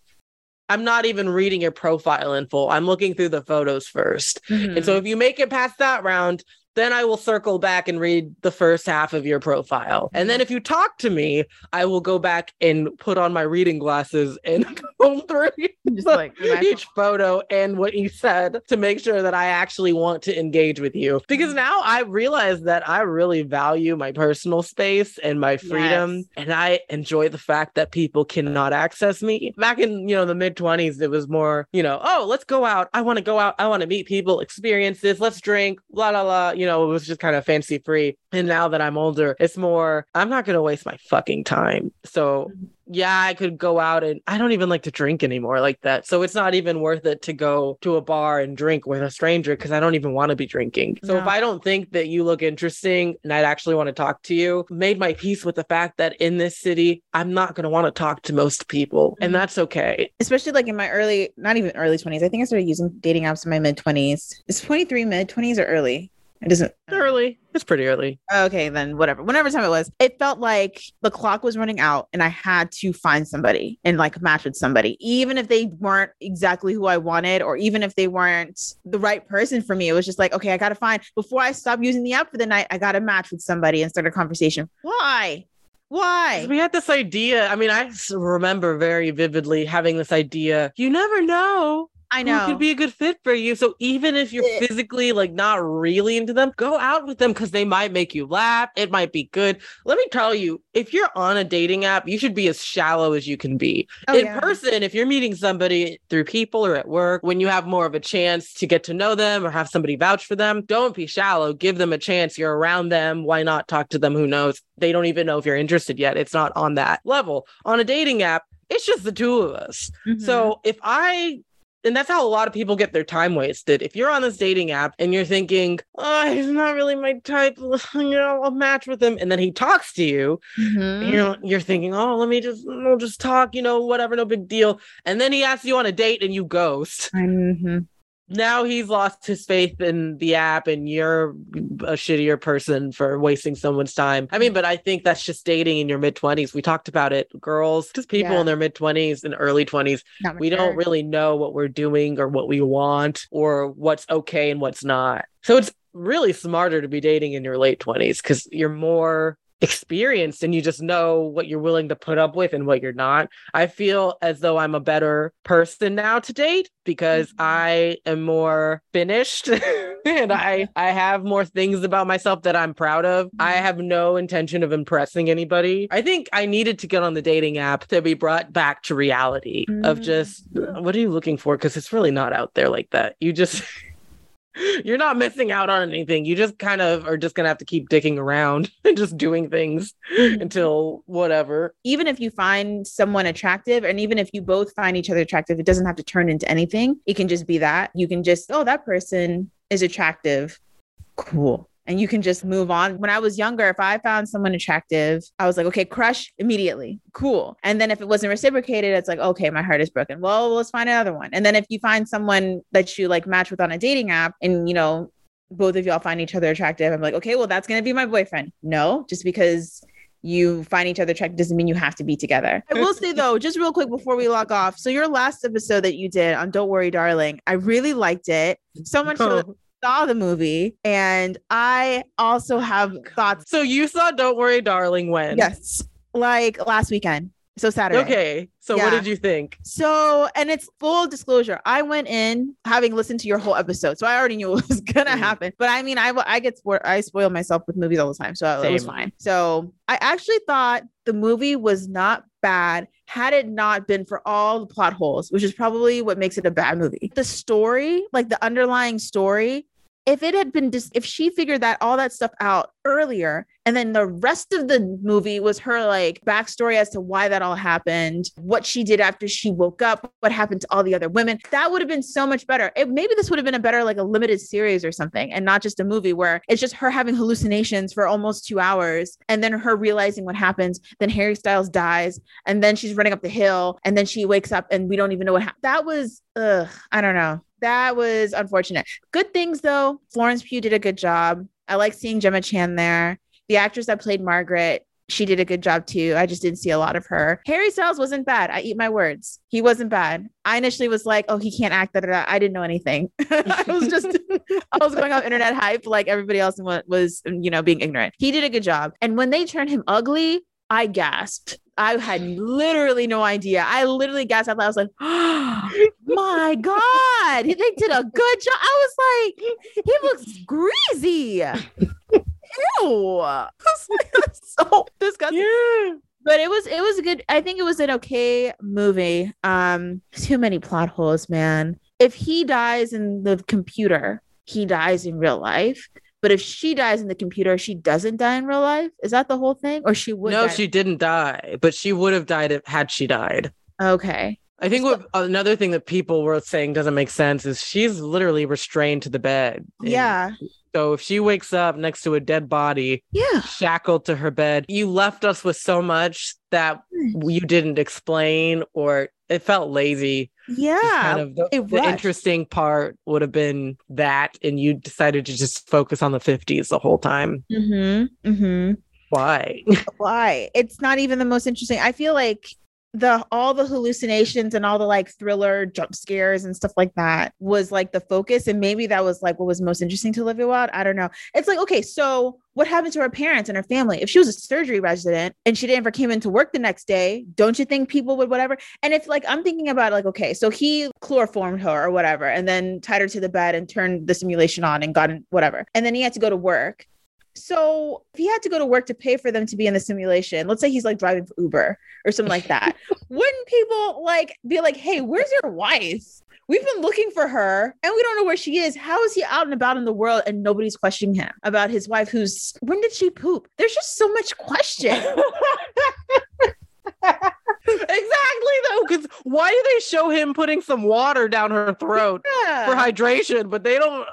I'm not even reading your profile in full. I'm looking through the photos 1st Mhm. And so if you make it past that round, then I will circle back and read the first half of your profile. And then if you talk to me, I will go back and put on my reading glasses and go through just like each photo and what you said to make sure that I actually want to engage with you. Because Mm-hmm. now I realize that I really value my personal space and my freedom. Yes. And I enjoy the fact that people cannot access me. Back in, you know, the mid 20s, it was more, you know, oh, let's go out. I want to go out. I want to meet people, experience this. Let's drink, blah, blah, blah. You know, it was just kind of fancy free. And now that I'm older, it's more, I'm not going to waste my fucking time. So yeah, I could go out and I don't even like to drink anymore like that. So it's not even worth it to go to a bar and drink with a stranger because I don't even want to be drinking. So if I don't think that you look interesting and I'd actually want to talk to you, made my peace with the fact that in this city, I'm not going to want to talk to most people. And mm-hmm. that's okay. especially like in my early, not even early 20s. I think I started using dating apps in my mid 20s. Is 23 mid 20s or early? It doesn't Early. It's pretty early. Okay, then whatever. Whenever time it was, it felt like the clock was running out and I had to find somebody and like match with somebody, even if they weren't exactly who I wanted, or even if they weren't the right person for me. It was just like, okay, I gotta find before I stop using the app for the night, I gotta match with somebody and start a conversation. Why? Why? We had this idea. I mean, I remember very vividly having this idea. You never know. I who know. could be a good fit for you. So even if you're Yeah. physically like not really into them, go out with them because they might make you laugh. It might be good. Let me tell you, if you're on a dating app, you should be as shallow as you can be. Oh, In yeah. person, if you're meeting somebody through people or at work, when you have more of a chance to get to know them or have somebody vouch for them, don't be shallow. Give them a chance. You're around them. Why not talk to them? Who knows? They don't even know if you're interested yet. It's not on that level. On a dating app, it's just the two of us. Mhm. So if I and that's how a lot of people get their time wasted. If you're on this dating app and you're thinking, oh, he's not really my type, you know, I'll match with him. And then he talks to you, Mhm. you're, you're thinking, oh, let me just, we'll just talk, you know, whatever, no big deal. And then he asks you on a date and you ghost. Mhm. Now he's lost his faith in the app and you're a shittier person for wasting someone's time. I mean, but I think that's just dating in your mid 20s. We talked about it. Girls, just people Yeah. in their mid 20s and early 20s Not we don't really know what we're doing or what we want or what's okay and what's not. So it's really smarter to be dating in your late 20s because you're more experienced and you just know what you're willing to put up with and what you're not. I feel as though I'm a better person now to date because Mhm. I am more finished and I I have more things about myself that I'm proud of. I Mhm. have no intention of impressing anybody. I think I needed to get on the dating app to be brought back to reality of Mm. just what are you looking for because it's really not out there like that. You just you're not missing out on anything. You just kind of are just going to have to keep dicking around and just doing things Mhm. until whatever. even if you find someone attractive and even if you both find each other attractive it doesn't have to turn into anything it can just be that you can just oh that person is attractive cool and you can just move on. When I was younger, if I found someone attractive, I was like, okay, crush immediately. Cool. And then if it wasn't reciprocated, it's like, okay, my heart is broken. Well, let's find another one. And then if you find someone that you like match with on a dating app and, you know, both of y'all find each other attractive, I'm like, okay, well, that's going to be my boyfriend. No, just because you find each other attractive doesn't mean you have to be together. I will say though, just real quick before we log off. So your last episode that you did on Don't Worry Darling, I really liked it. So much so Oh. Saw the movie and I also have thoughts. So you saw Don't Worry Darling when? Yes. Like last weekend. So Saturday. Okay. So Yeah. what did you think? So, and it's full disclosure. I went in having listened to your whole episode, so I already knew what was gonna Mhm. happen. But I mean, I I get I spoil myself with movies all the time, so it was fine. So I actually thought the movie was not bad had it not been for all the plot holes, which is probably what makes it a bad movie. The story, like the underlying story. If it had been just, if she figured that all that stuff out earlier, and then the rest of the movie was her like backstory as to why that all happened, what she did after she woke up, what happened to all the other women. That would have been so much better. It, maybe this would have been a better, like a limited series or something, and not just a movie where it's just her having hallucinations for almost two hours and then her realizing what happens. Then Harry Styles dies, and then she's running up the hill, and then she wakes up and we don't even know what happened. That was, ugh, I don't know. That was unfortunate. Good things though. Florence Pugh did a good job. I like seeing Gemma Chan there. The actress that played Margaret, she did a good job too. I just didn't see a lot of her. Harry Styles wasn't bad. I eat my words. He wasn't bad. I initially was like, oh, he can't act. Da, da, da. I didn't know anything. I was just, I was going off internet hype like everybody else wa- was, you know, being ignorant. He did a good job. And when they turned him ugly, I gasped. I had literally no idea. I literally gasped out loud. I was like, oh, my God, they did a good job. I was like, he looks greasy. Ew. Like, so disgusting. Yeah. But it was it was a good I think it was an okay movie. Um too many plot holes, man. If he dies in the computer, he dies in real life. But if she dies in the computer, she doesn't die in real life. Is that the whole thing? Or she would No, she didn't die, but she would have died if, had she died. Okay. I think what another thing that people were saying doesn't make sense is she's literally restrained to the bed. Yeah. So if she wakes up next to a dead body, Yeah. shackled to her bed, you left us with so much that you didn't explain, or it felt lazy. Yeah. kind of the, the interesting part would have been that, and you decided to just focus on the 50s the whole time. Mm-hmm. Mm-hmm. Why? why it's not even the most interesting i feel like the all the hallucinations and all the like thriller jump scares and stuff like that was like the focus. And maybe that was like what was most interesting to Olivia Wilde. I don't know. It's like okay so what happened to her parents and her family? If she was a surgery resident and she never came into work the next day don't you think people would whatever? And if like I'm thinking about like okay so he chloroformed her or whatever and then tied her to the bed and turned the simulation on and got whatever. And then he had to go to work so if he had to go to work to pay for them to be in the simulation, let's say he's like driving for Uber or something like that, wouldn't people like be like, "Hey, where's your wife? We've been looking for her and we don't know where she is. How is he out and about in the world and nobody's questioning him about his wife who's when did she poop? There's just so much question. exactly though, because why do they show him putting some water down her throat Yeah. for hydration, but they don't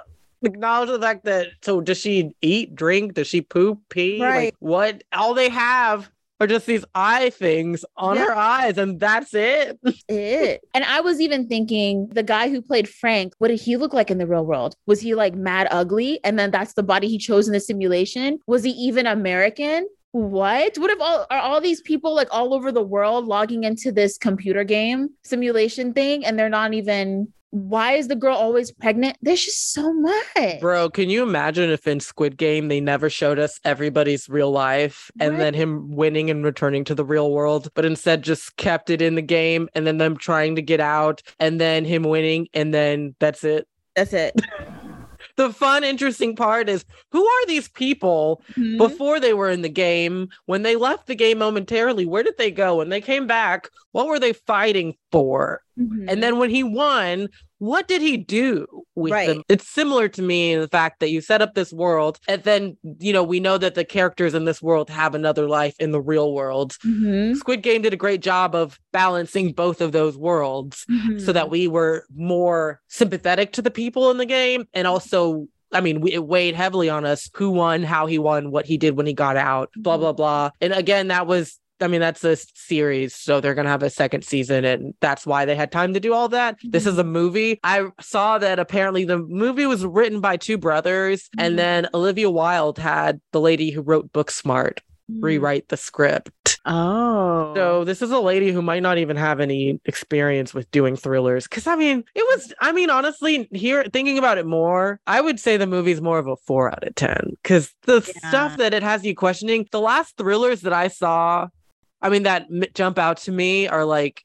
acknowledge the fact that so does she eat, drink, does she poop, pee? Right. Like what all they have are just these eye things on Yeah. her eyes, and that's it. it. And I was even thinking the guy who played Frank, what did he look like in the real world? Was he like mad ugly? And then that's the body he chose in the simulation? Was he even American? What? What if all are all these people like all over the world logging into this computer game simulation thing and they're not even why is the girl always pregnant? There's just so much. Bro, can you imagine if in Squid Game they never showed us everybody's real life and then him winning and returning to the real world, but instead just kept it in the game and then them trying to get out and then him winning and then that's it. That's it. The fun, interesting part is who are these people Mhm. before they were in the game? When they left the game momentarily, where did they go? When they came back, what were they fighting for? Mhm. And then when he won, what did he do with Right. them? It's similar to me in the fact that you set up this world, and then you know we know that the characters in this world have another life in the real world. Mhm. Squid Game did a great job of balancing both of those worlds so Mhm. that we were more sympathetic to the people in the game and also I mean, we, it weighed heavily on us who won, how he won, what he did when he got out, blah, blah, blah. And again, that was I mean, that's a series, so they're gonna have a second season, and that's why they had time to do all that. Mm-hmm. This is a movie. I saw that apparently the movie was written by two brothers, mm-hmm. and then Olivia Wilde had the lady who wrote Booksmart mm-hmm. rewrite the script. Oh. So this is a lady who might not even have any experience with doing thrillers. Cause I mean, it was, I mean, honestly, here thinking about it more, I would say the movie's more of a four out of 10. Cause the yeah. stuff that it has you questioning, the last thrillers that I saw, I mean, that m- jump out to me are like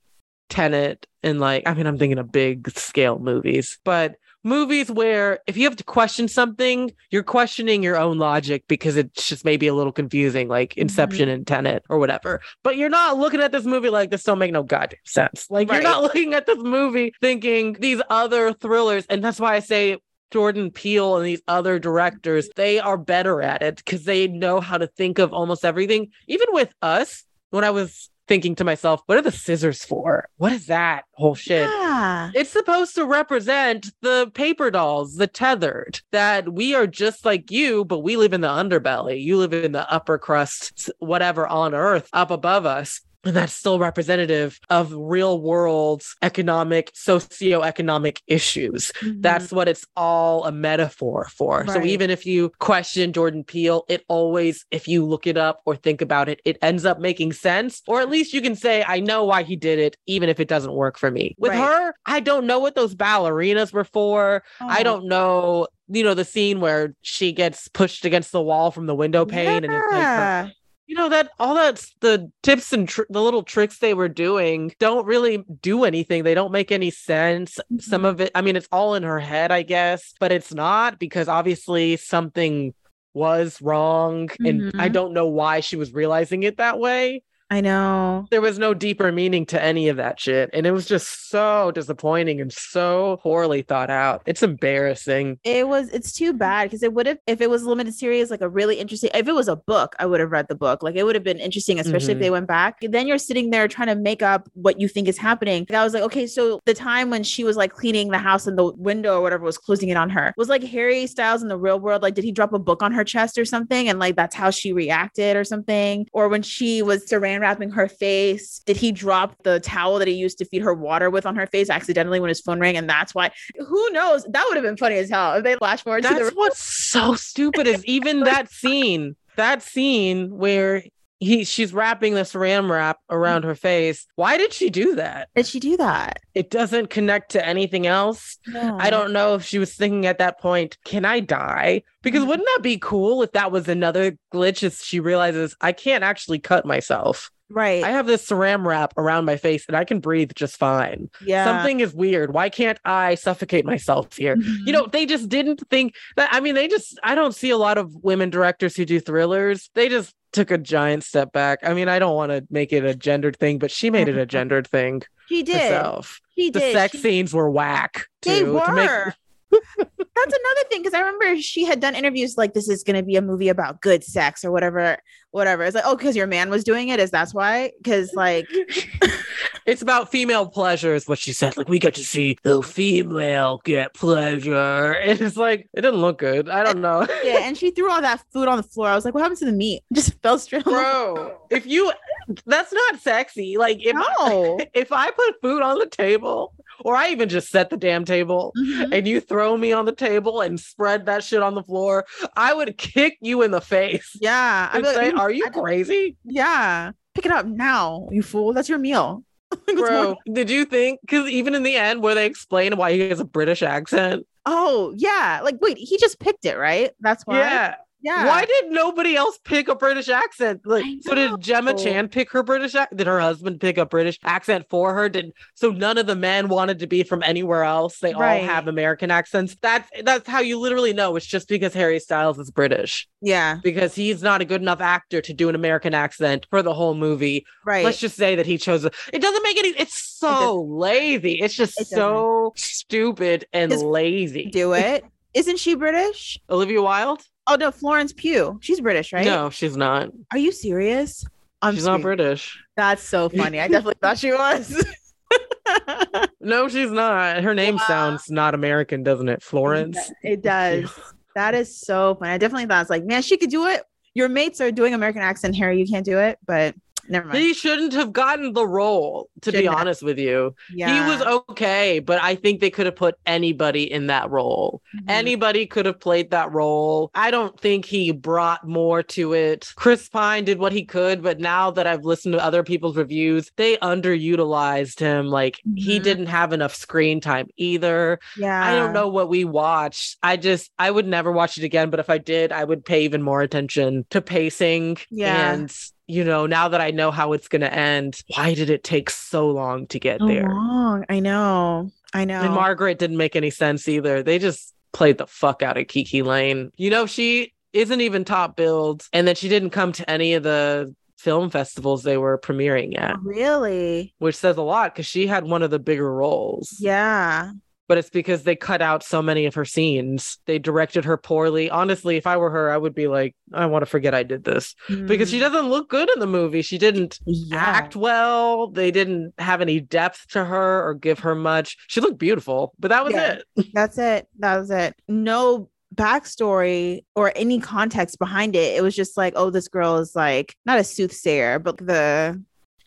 Tenet and like, I mean, I'm thinking of big scale movies, but movies where if you have to question something, you're questioning your own logic because it's just maybe a little confusing, like mm-hmm. Inception mm-hmm. and Tenet or whatever. But you're not looking at this movie like this don't make no goddamn sense. Like right. you're not looking at this movie thinking these other thrillers, and that's why I say Jordan Peele and these other directors, they are better at it because they know how to think of almost everything. Even with us, when I was thinking to myself, what are the scissors for? What is that whole shit? Yeah. It's supposed to represent the paper dolls, the tethered, that we are just like you, but we live in the underbelly. You live in the upper crust, whatever on earth up above us that's still representative of real world economic socioeconomic issues mm-hmm. that's what it's all a metaphor for right. so even if you question jordan peele it always if you look it up or think about it it ends up making sense or at least you can say i know why he did it even if it doesn't work for me with right. her i don't know what those ballerinas were for oh. i don't know you know the scene where she gets pushed against the wall from the window pane yeah. and it's like her, you know that all that's the tips and tr- the little tricks they were doing don't really do anything they don't make any sense mm-hmm. some of it i mean it's all in her head i guess but it's not because obviously something was wrong mm-hmm. and i mm-hmm. don't know why she was realizing it that way I know. There was no deeper meaning to any of that shit. And it was just so disappointing and so poorly thought out. It's embarrassing. It was, it's too bad because it would have, if it was a limited series, like a really interesting, if it was a book, I would have read the book. Like it would have been interesting, especially mm-hmm. if they went back. Then you're sitting there trying to make up what you think is happening. And I was like, okay, so the time when she was like cleaning the house and the window or whatever was closing it on her was like Harry Styles in the real world. Like, did he drop a book on her chest or something? And like, that's how she reacted or something. Or when she was surrounded wrapping her face? Did he drop the towel that he used to feed her water with on her face accidentally when his phone rang? And that's why, who knows? That would have been funny as hell if they flash forward that's to the. what's so stupid is even that scene, that scene where he she's wrapping this saran wrap around her face. Why did she do that? Did she do that? It doesn't connect to anything else. I don't know if she was thinking at that point, can I die? Because mm-hmm. wouldn't that be cool if that was another glitch as she realizes I can't actually cut myself. Right. I have this saran wrap around my face and I can breathe just fine. Yeah. Something is weird. Why can't I suffocate myself here? Mm-hmm. You know, they just didn't think that. I mean, they just, I don't see a lot of women directors who do thrillers. They just took a giant step back. I mean, I don't want to make it a gendered thing, but she made it a gendered thing. She did. Herself. She the sex she... scenes were whack. Too, they were. Make... That's another thing because I remember she had done interviews like this is going to be a movie about good sex or whatever, whatever. It's like, oh, because your man was doing it. Is that's why? Because like, it's about female pleasure, is what she said. Like we got to see the female get pleasure, and it's like it didn't look good. I don't know. yeah, and she threw all that food on the floor. I was like, what happened to the meat? It just fell straight. Bro, if you, that's not sexy. Like if no. I, if I put food on the table or I even just set the damn table mm-hmm. and you throw me on the table and spread that shit on the floor, I would kick you in the face. Yeah. I'd say, like, Are you crazy? Yeah. Pick it up now, you fool. That's your meal. Bro, did you think? Because even in the end, where they explain why he has a British accent. Oh, yeah. Like, wait, he just picked it, right? That's why. Yeah. Yeah. Why did nobody else pick a British accent? Like, so did Gemma Chan pick her British accent? Did her husband pick a British accent for her? Did so none of the men wanted to be from anywhere else? They right. all have American accents. That's that's how you literally know it's just because Harry Styles is British. Yeah. Because he's not a good enough actor to do an American accent for the whole movie. Right. Let's just say that he chose a, it doesn't make any it's so it lazy. It's just it so stupid and lazy. Do it. Isn't she British? Olivia Wilde? Oh no, Florence Pugh. She's British, right? No, she's not. Are you serious? I'm she's not British. That's so funny. I definitely thought she was. no, she's not. Her name wow. sounds not American, doesn't it? Florence. It does. That is so funny. I definitely thought it's like, man, she could do it. Your mates are doing American accent, Harry. You can't do it, but never mind. He shouldn't have gotten the role, to be Shouldn't have. honest with you. Yeah. He was okay, but I think they could have put anybody in that role. Mhm. Anybody could have played that role. I don't think he brought more to it. Chris Pine did what he could, but now that I've listened to other people's reviews, they underutilized him. Like he Mhm. didn't have enough screen time either. yeah. I don't know what we watched. I just I would never watch it again, but if I did, I would pay even more attention to pacing. Yeah. And you know, now that I know how it's gonna end, why did it take so long to get So there? long. I know. I know. And Margaret didn't make any sense either. They just played the fuck out of KiKi Layne. You know, she isn't even top billed, and then she didn't come to any of the film festivals they were premiering at, really? which says a lot because she had one of the bigger roles. Yeah. But it's because they cut out so many of her scenes. They directed her poorly. Honestly, if I were her, I would be like, I want to forget I did this because she Mm. doesn't look good in the movie. She didn't Yeah. act well. They didn't have any depth to her or give her much. She looked beautiful, but that was Yeah. it. That's it. That was it. No backstory or any context behind it. It was just like, oh, this girl is like not a soothsayer, but the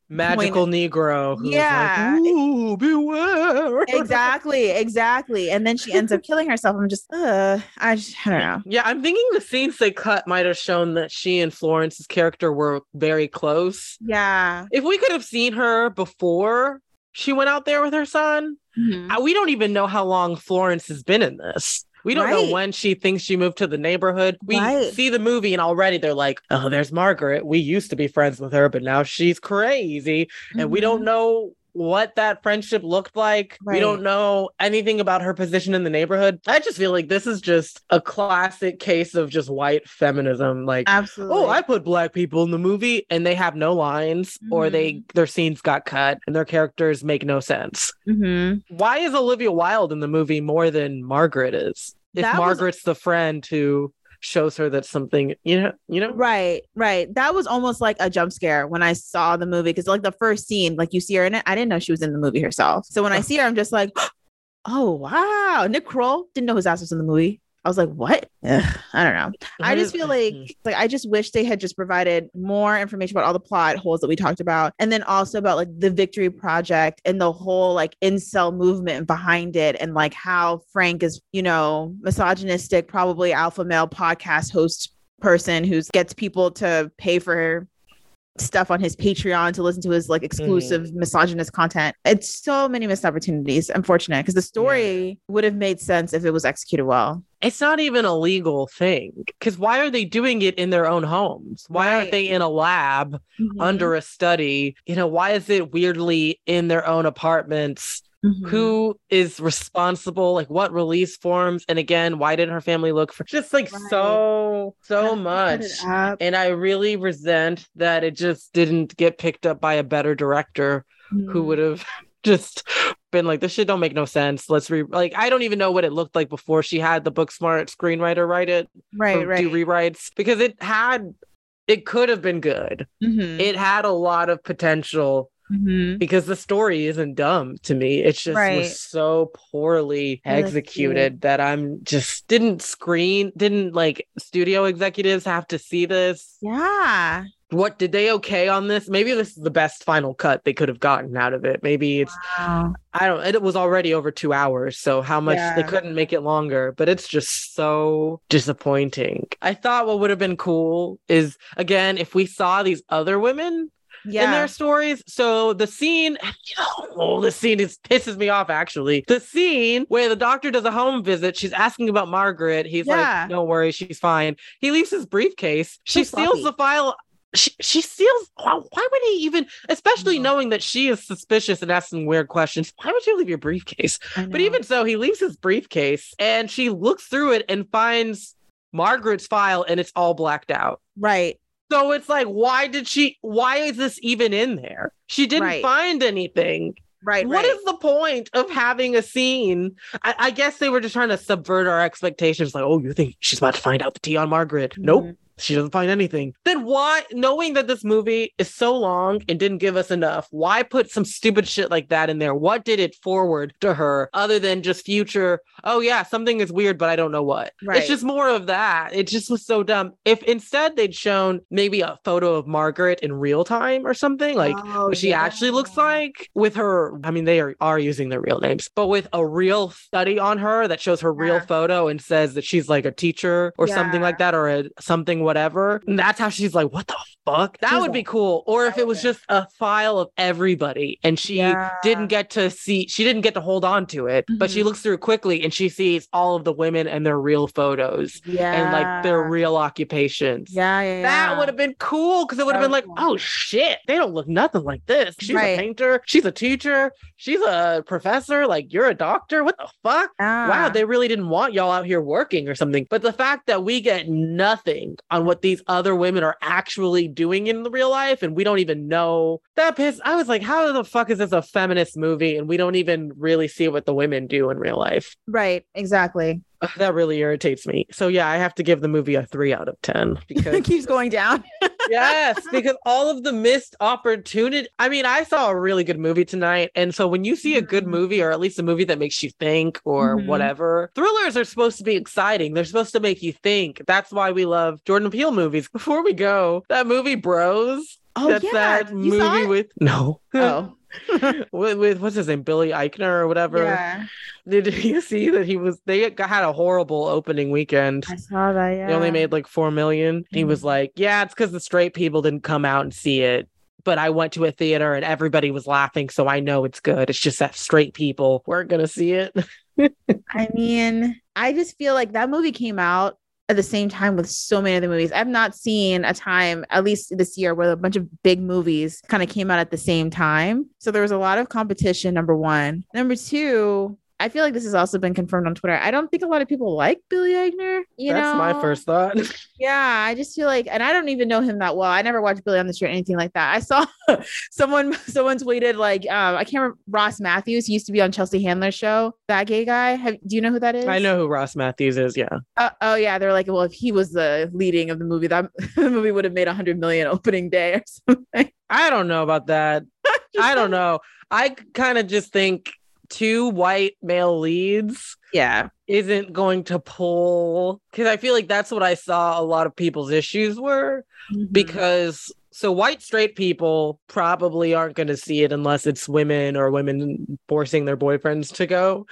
magical Negro. who's Yeah. Like, Ooh, beware. exactly, exactly. And then she ends up killing herself. I'm just, uh, I, just, I don't know. Yeah, I'm thinking the scenes they cut might have shown that she and Florence's character were very close. Yeah. If we could have seen her before she went out there with her son, Mhm. I- we don't even know how long Florence has been in this. We don't Right. know when she thinks she moved to the neighborhood. We Right. see the movie and already they're like, oh, there's Margaret. We used to be friends with her, but now she's crazy. And we don't Mhm. know what that friendship looked like. We don't know anything about her position in the neighborhood. I just feel like this is just a classic case of just white feminism. Like, Absolutely. oh, I put black people in the movie and they have no lines or they Mm-hmm. their scenes got cut and their characters make no sense. Mhm. Why is Olivia Wilde in the movie more than Margaret is? If That was- Margaret's the friend who shows her that something, you know, you know, Right, right. That was almost like a jump scare when I saw the movie because, like, the first scene, like you see her in it. I didn't know she was in the movie herself. So when I see her, I'm just like, oh wow, Nick Kroll didn't know his ass was in the movie. I was like, what? Ugh, I don't know. I just feel like mm-hmm. like I just wish they had just provided more information about all the plot holes that we talked about, and then also about like the Victory Project and the whole like incel movement behind it, and like how Frank is, you know, misogynistic, probably alpha male podcast host person who gets people to pay for stuff on his Patreon to listen to his like exclusive mm-hmm. misogynist content. It's so many missed opportunities, unfortunate, because the story would have made sense if it was executed well. It's not even a legal thing. Because why are they doing it in their own homes? Why aren't they in a lab Mhm. under a study? You know, why is it weirdly in their own apartments? Mhm. Who is responsible? Like what release forms? And again, why didn't her family look for just like Right. so, so much? And I really resent that it just didn't get picked up by a better director who Mhm. would have just been like, this shit don't make no sense. Let's re like I don't even know what it looked like before she had the Booksmart screenwriter write it right, right. do rewrites because it had it could have been good. Mhm. It had a lot of potential Mhm. because the story isn't dumb to me. It just Right. was so poorly Executed. that I'm just didn't screen, didn't like studio executives have to see this. Yeah. What did they okay on this? Maybe this is the best final cut they could have gotten out of it. Maybe it's Wow. I don't it was already over two hours, so how much they couldn't make it longer, but it's just so disappointing. I thought what would have been cool is again if we saw these other women Yeah. in their stories. So the scene, oh, the scene is pisses me off actually. The scene where the doctor does a home visit, she's asking about Margaret. He's Yeah. like, "Don't worry, she's fine." He leaves his briefcase. She So steals sloppy. the file. She, she steals. Why why would he even, especially Mhm. knowing that she is suspicious and asking weird questions? Why would you leave your briefcase? But even so, he leaves his briefcase and she looks through it and finds Margaret's file and it's all blacked out. right. So it's like, why did she? Why is this even in there? She didn't Right. find anything. Right. What right. is the point of having a scene? I, I guess they were just trying to subvert our expectations. Like, oh, you think she's about to find out the tea on Margaret? Nope. Mm-hmm. She doesn't find anything. Then why, knowing that this movie is so long and didn't give us enough, why put some stupid shit like that in there? What did it forward to her other than just future? Oh yeah, something is weird, but I don't know what. Right. It's just more of that. It just was so dumb. If instead they'd shown maybe a photo of Margaret in real time or something, like Oh, what she yeah. actually looks like with her i mean they are, are using their real names but with a real study on her that shows her real photo and says that she's like a teacher or something like that or a, something whatever and that's how she's like what the fuck that She's would be cool or if it was just a file of everybody and she Yeah. didn't get to see she didn't get to hold on to it but she Mhm. looks through quickly and she sees all of the women and their real photos Yeah. and like their real occupations Yeah, yeah, that would have been cool because it would have been like, cool. oh shit, they don't look nothing like this. She's Right. a painter, she's a teacher, she's a professor, like you're a doctor. What the fuck? Wow, they really didn't want y'all out here working or something. But the fact that we get nothing on what these other women are actually doing in the real life and we don't even know that piss I was like, how the fuck is this a feminist movie and we don't even really see what the women do in real life? right, exactly. Ugh, that really irritates me. So yeah, I have to give the movie a three out of ten because it keeps going down. yes, because all of the missed opportunity. I mean, I saw a really good movie tonight. And so when you see a good Mhm. movie, or at least a movie that makes you think or Mhm. whatever, thrillers are supposed to be exciting. They're supposed to make you think. That's why we love Jordan Peele movies. Before we go, that movie Bros. Oh that's yeah, that you saw movie it? with no. Oh, with, with what's his name? Billy Eichner or whatever. yeah. Did you see that he was they got, had a horrible opening weekend? I saw that. Yeah, They only made like four million. He was Mhm. like, Yeah, it's because the straight people didn't come out and see it. But I went to a theater and everybody was laughing, so I know it's good. It's just that straight people weren't gonna see it. I mean, I just feel like that movie came out at the same time with so many other movies. I've not seen a time, at least this year, where a bunch of big movies kind of came out at the same time. So there was a lot of competition, number one. Number two, I feel like this has also been confirmed on Twitter. I don't think a lot of people like Billy Eichner. You That's know, my first thought. Yeah, I just feel like, and I don't even know him that well. I never watched Billy on the Street or anything like that. I saw someone, someone tweeted like, um, I can't remember Ross Mathews. He used to be on Chelsea Handler's show. That gay guy. Have, do you know who that is? I know who Ross Mathews is, yeah. Uh, oh yeah, they're like, well, if he was the leading of the movie, that the movie would have made a hundred million opening day or something. I don't know about that. I don't know. I kind of just think two white male leads Yeah, isn't going to pull because I feel like that's what I saw a lot of people's issues were. Mm-hmm. because so white straight people probably aren't going to see it unless it's women or women forcing their boyfriends to go.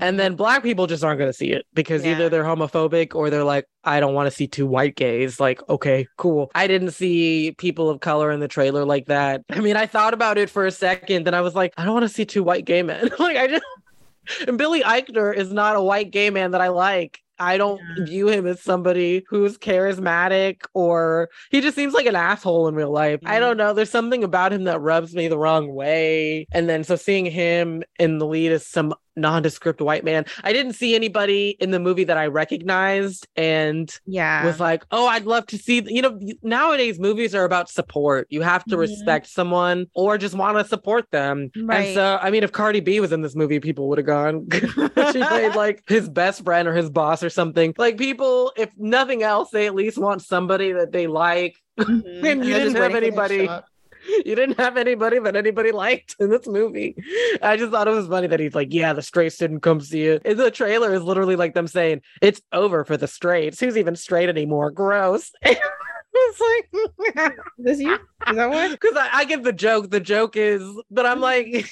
And then black people just aren't going to see it because Yeah. either they're homophobic or they're like i don't want to see two white gays. Like okay cool. I didn't see people of color in the trailer like that. I mean i thought about it for a second then i was like i don't want to see two white gay men. Like i just and billy eichner is not a white gay man that i like I don't Yeah. view him as somebody who's charismatic or he just seems like an asshole in real life. I Mhm. don't know. There's something about him that rubs me the wrong way. And then so seeing him in the lead as some nondescript white man, I didn't see anybody in the movie that I recognized and yeah, was like, oh, I'd love to see. You know, nowadays movies are about support. You have to Mhm. respect someone or just want to support them. Right. And so, I mean, if Cardi B was in this movie, people would have gone. she played like his best friend or his boss or something. Like people, if nothing else, they at least want somebody that they like. Mhm. And you they're didn't have waiting for them to anybody. You didn't have anybody that anybody liked in this movie. I just thought it was funny that he's like, yeah, the straights didn't come see it. And the trailer is literally like them saying, it's over for the straights. Who's even straight anymore? Gross. it's like, Is this you? Is that what? because I, I get the joke. The joke is, but I'm like,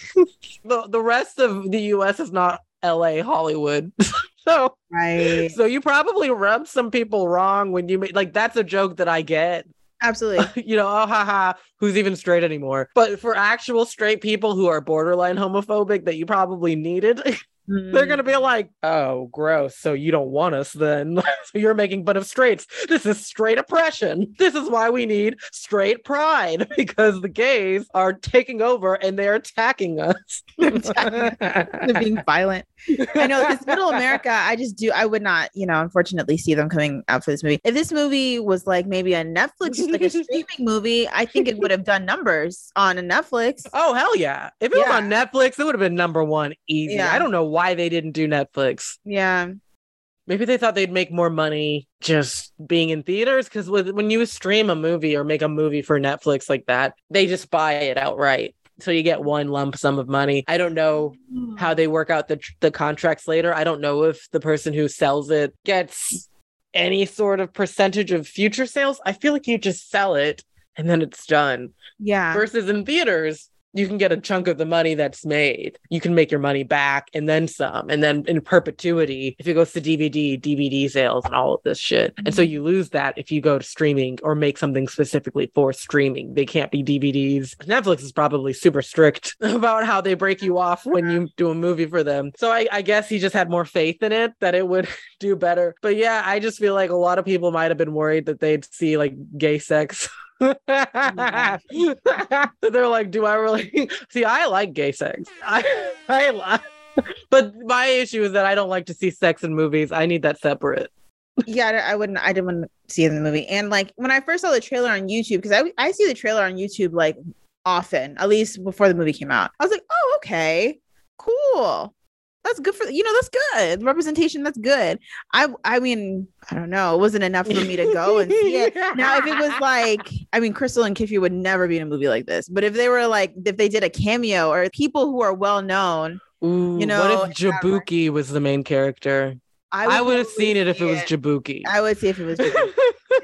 the, the rest of the US is not LA Hollywood. so, Right. so you probably rubbed some people wrong when you made like that's a joke that I get Absolutely. you know, oh haha, who's even straight anymore? But for actual straight people who are borderline homophobic that you probably needed, they're gonna be like, oh, gross. So you don't want us then? so you're making fun of straights. This is straight oppression. This is why we need straight pride because the gays are taking over and they're attacking us. They're being violent. I know this middle America, I just do I would not, you know, unfortunately see them coming out for this movie. If this movie was like maybe a Netflix, like a streaming movie, I think it would have done numbers on a Netflix. Oh hell yeah! If it was on Netflix, it would have been number one easy. Yeah. I don't know why they didn't do Netflix. Yeah. maybe they thought they'd make more money just being in theaters because when you stream a movie or make a movie for Netflix like that, they just buy it outright. So you get one lump sum of money. I don't know how they work out the the contracts later. I don't know if the person who sells it gets any sort of percentage of future sales. I feel like you just sell it and then it's done. Yeah. Versus in theaters, you can get a chunk of the money that's made. You can make your money back and then some. And then in perpetuity, if it goes to DVD, DVD sales and all of this shit. And so mm-hmm. you lose that if you go to streaming or make something specifically for streaming. They can't be DVDs. Netflix is probably super strict about how they break you off when you do a movie for them. So I, I guess he just had more faith in it that it would do better. But yeah, I just feel like a lot of people might have been worried that they'd see like gay sex They're like, do I really see? I like gay sex. I, I like, but my issue is that I don't like to see sex in movies. I need that separate. yeah, I wouldn't. I didn't want to see it in the movie. And like when I first saw the trailer on YouTube, because I I see the trailer on YouTube like often, at least before the movie came out. I was like, oh okay, cool that's good for you know that's good. Representation that's good. I i mean i don't know. It wasn't enough for me to go and see it. Now if it was like i mean crystal and Kiffy would never be in a movie like this but if they were like if they did a cameo or people who are well known Ooh, you know what if Jaboukie was the main character? I would, I would have seen it if it was Jaboukie. I would see if it was Jaboukie.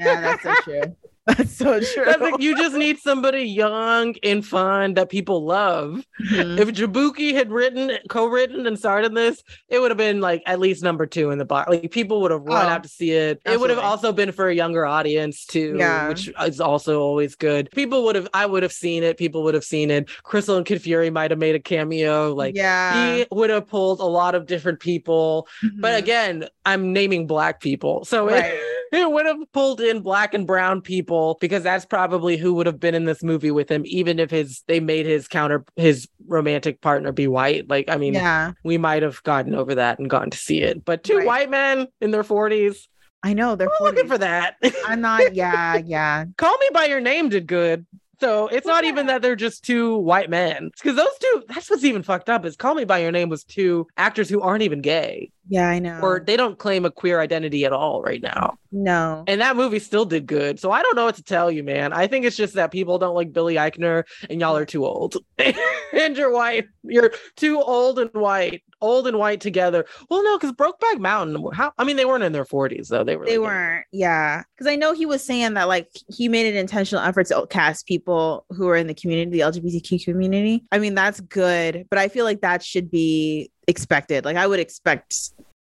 yeah that's so true That's so true. That's like you just need somebody young and fun that people love. Mm-hmm. If Jaboukie had written, co-written, and started this, it would have been like at least number two in the box. Like people would have run oh, out to see it. Absolutely. It would have also been for a younger audience too, yeah. which is also always good. People would have, I would have seen it. People would have seen it. Crystal and Kid Fury might have made a cameo. Like yeah. he would have pulled a lot of different people. Mm-hmm. But again, I'm naming black people, so right. it, it would have pulled in black and brown people because that's probably who would have been in this movie with him, even if his they made his counter his romantic partner be white. Like, I mean, yeah. we might have gotten over that and gotten to see it. But two right. white men in their 40s. I know they're looking for that. I'm not, yeah, yeah. Call Me By Your Name did good. So it's not even that they're just two white men. Because those two, that's what's even fucked up is Call Me By Your Name was two actors who aren't even gay. Yeah, I know. Or they don't claim a queer identity at all right now. No. And that movie still did good. So I don't know what to tell you, man. I think it's just that people don't like Billy Eichner and y'all are too old. and you're white. You're too old and white. Old and white together. Well, no, because Brokeback Mountain, how I mean, they weren't in their 40s though. They were they weren't, yeah. Because I know he was saying that like he made an intentional effort to cast people who are in the community, the LGBTQ community. I mean, that's good, but I feel like that should be expected. Like I would expect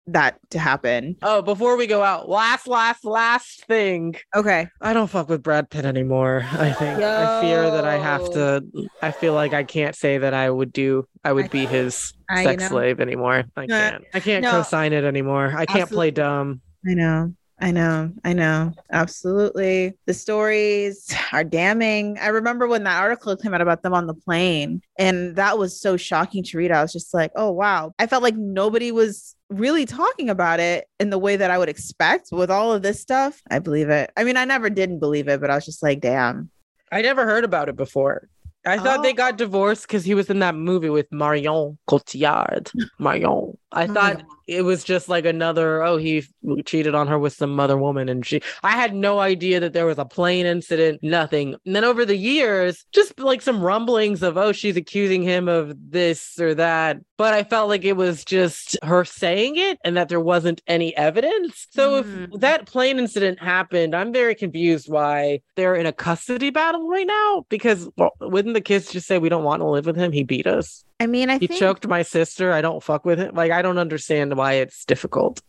that to happen. Oh, before we go out, last, last, last thing. Okay. I don't fuck with Brad Pitt anymore. I think Yo. I fear that I have to. I feel like I can't say that I would do. I would I, be his I, sex you know. slave anymore. I can't. I can't no. co-sign it anymore. I can't Absolutely. play dumb. I know. I know, I know, absolutely. The stories are damning. I remember when that article came out about them on the plane, and that was so shocking to read. I was just like, oh, wow. I felt like nobody was really talking about it in the way that I would expect with all of this stuff. I believe it. I mean, I never didn't believe it, but I was just like, damn. I never heard about it before. I thought oh. they got divorced because he was in that movie with Marion Cotillard. Marion. I thought it was just like another, oh, he cheated on her with some other woman. And she, I had no idea that there was a plane incident, nothing. And then over the years, just like some rumblings of, oh, she's accusing him of this or that. But I felt like it was just her saying it and that there wasn't any evidence. So mm. if that plane incident happened, I'm very confused why they're in a custody battle right now. Because well, wouldn't the kids just say, we don't want to live with him? He beat us. I mean, I think he think... choked my sister. I don't fuck with him. Like, I don't understand why it's difficult.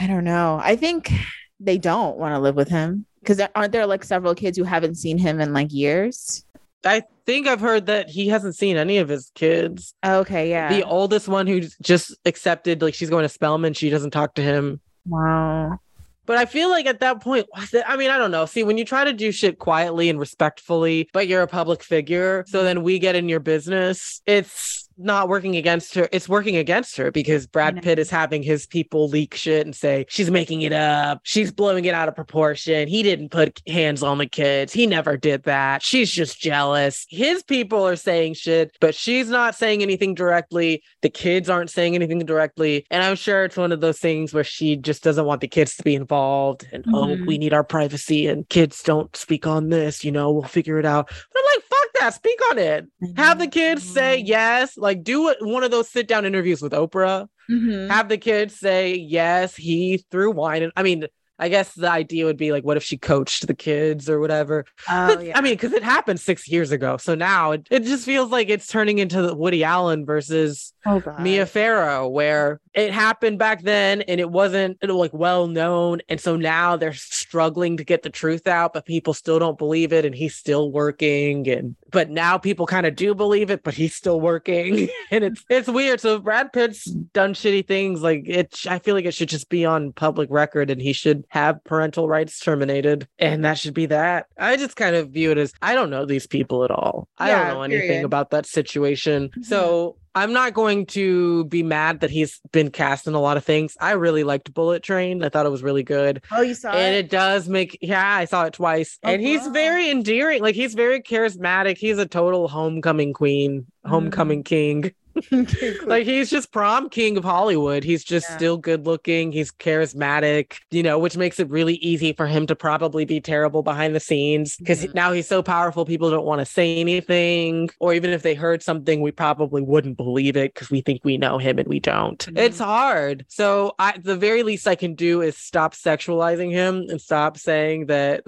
I don't know. I think they don't want to live with him because aren't there like several kids who haven't seen him in like years? I think I've heard that he hasn't seen any of his kids. Okay, yeah. The oldest one who just accepted, like, she's going to Spelman, she doesn't talk to him. Wow. But I feel like at that point, I mean, I don't know. See, when you try to do shit quietly and respectfully, but you're a public figure, so then we get in your business, it's not working against her. It's working against her because Brad. Pitt is having his people leak shit and say she's making it up. She's blowing it out of proportion. He didn't put hands on the kids. He never did that. She's just jealous. His people are saying shit, but she's not saying anything directly. The kids aren't saying anything directly. And I'm sure it's one of those things where she just doesn't want the kids to be involved and oh, Mhm. we need our privacy and kids don't speak on this, you know, we'll figure it out. But I'm like, fuck that, speak on it. Have the kids say yes. Like do one of those sit down interviews with Oprah. Mhm. Have the kids say yes. He threw wine. And I mean, I guess the idea would be like, what if she coached the kids or whatever? Oh, yeah. I mean, because it happened six years ago. So now it, it just feels like it's turning into the Woody Allen versus oh, Mia Farrow, where it happened back then and it wasn't like well known. And so now they're struggling to get the truth out, but people still don't believe it. And he's still working. And but now people kind of do believe it, but he's still working. and it's it's weird. So Brad Pitt's done shitty things, like it I feel like it should just be on public record and he should have parental rights terminated. And that should be that. I just kind of view it as I don't know these people at all. I Yeah, don't know anything period. about that situation. Mhm. So I'm not going to be mad that he's been cast in a lot of things. I really liked Bullet Train. I thought it was really good. Oh, you saw And it? And it does make, yeah, I saw it twice. Oh, and he's wow. very endearing. Like he's very charismatic. He's a total homecoming queen, Mm. homecoming king. Like he's just prom king of Hollywood. He's just Yeah. still good looking. He's charismatic, you know, which makes it really easy for him to probably be terrible behind the scenes because Mhm. now he's so powerful. People don't want to say anything, or even if they heard something, we probably wouldn't believe it because we think we know him and we don't. Mhm. It's hard. So I, the very least I can do is stop sexualizing him and stop saying that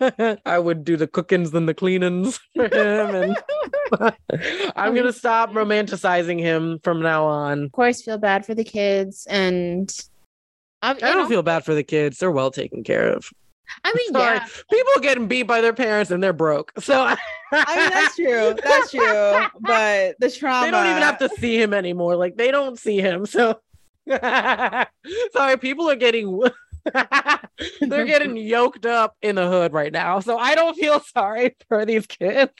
I would do the cookings and the cleanings for him and I'm gonna stop romanticizing him from now on. of course, feel bad for the kids. And I, I don't feel bad for the kids; they're well taken care of. I mean, Sorry, yeah. people getting beat by their parents and they're broke, so I mean, that's true. That's true. But the trauma. they don't even have to see him anymore. Like they don't see him, so sorry, people are getting. They're getting yoked up in the hood right now. So I don't feel sorry for these kids.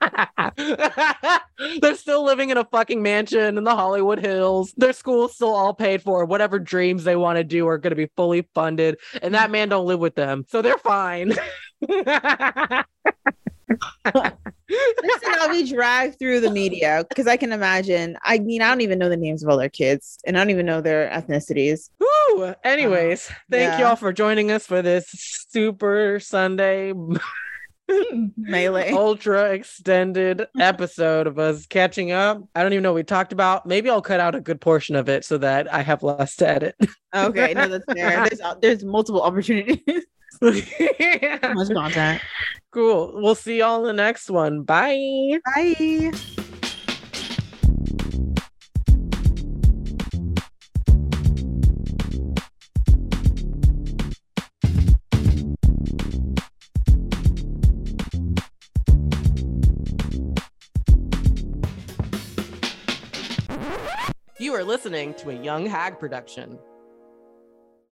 They're still living in a fucking mansion in the Hollywood Hills. Their school's still all paid for. Whatever dreams they want to do are going to be fully funded. And that man don't live with them. So they're fine. Listen, I'll be dragged through the media because I can imagine. I mean, I don't even know the names of all their kids, and I don't even know their ethnicities. Woo! Anyways, um, thank yeah. y'all for joining us for this super Sunday Melee. ultra extended episode of us catching up. I don't even know what we talked about. Maybe I'll cut out a good portion of it so that I have less to edit. Okay, no, that's fair. There's there's multiple opportunities. Much content. cool. We'll see y'all in the next one. Bye. Bye. You are listening to a Young Hag production.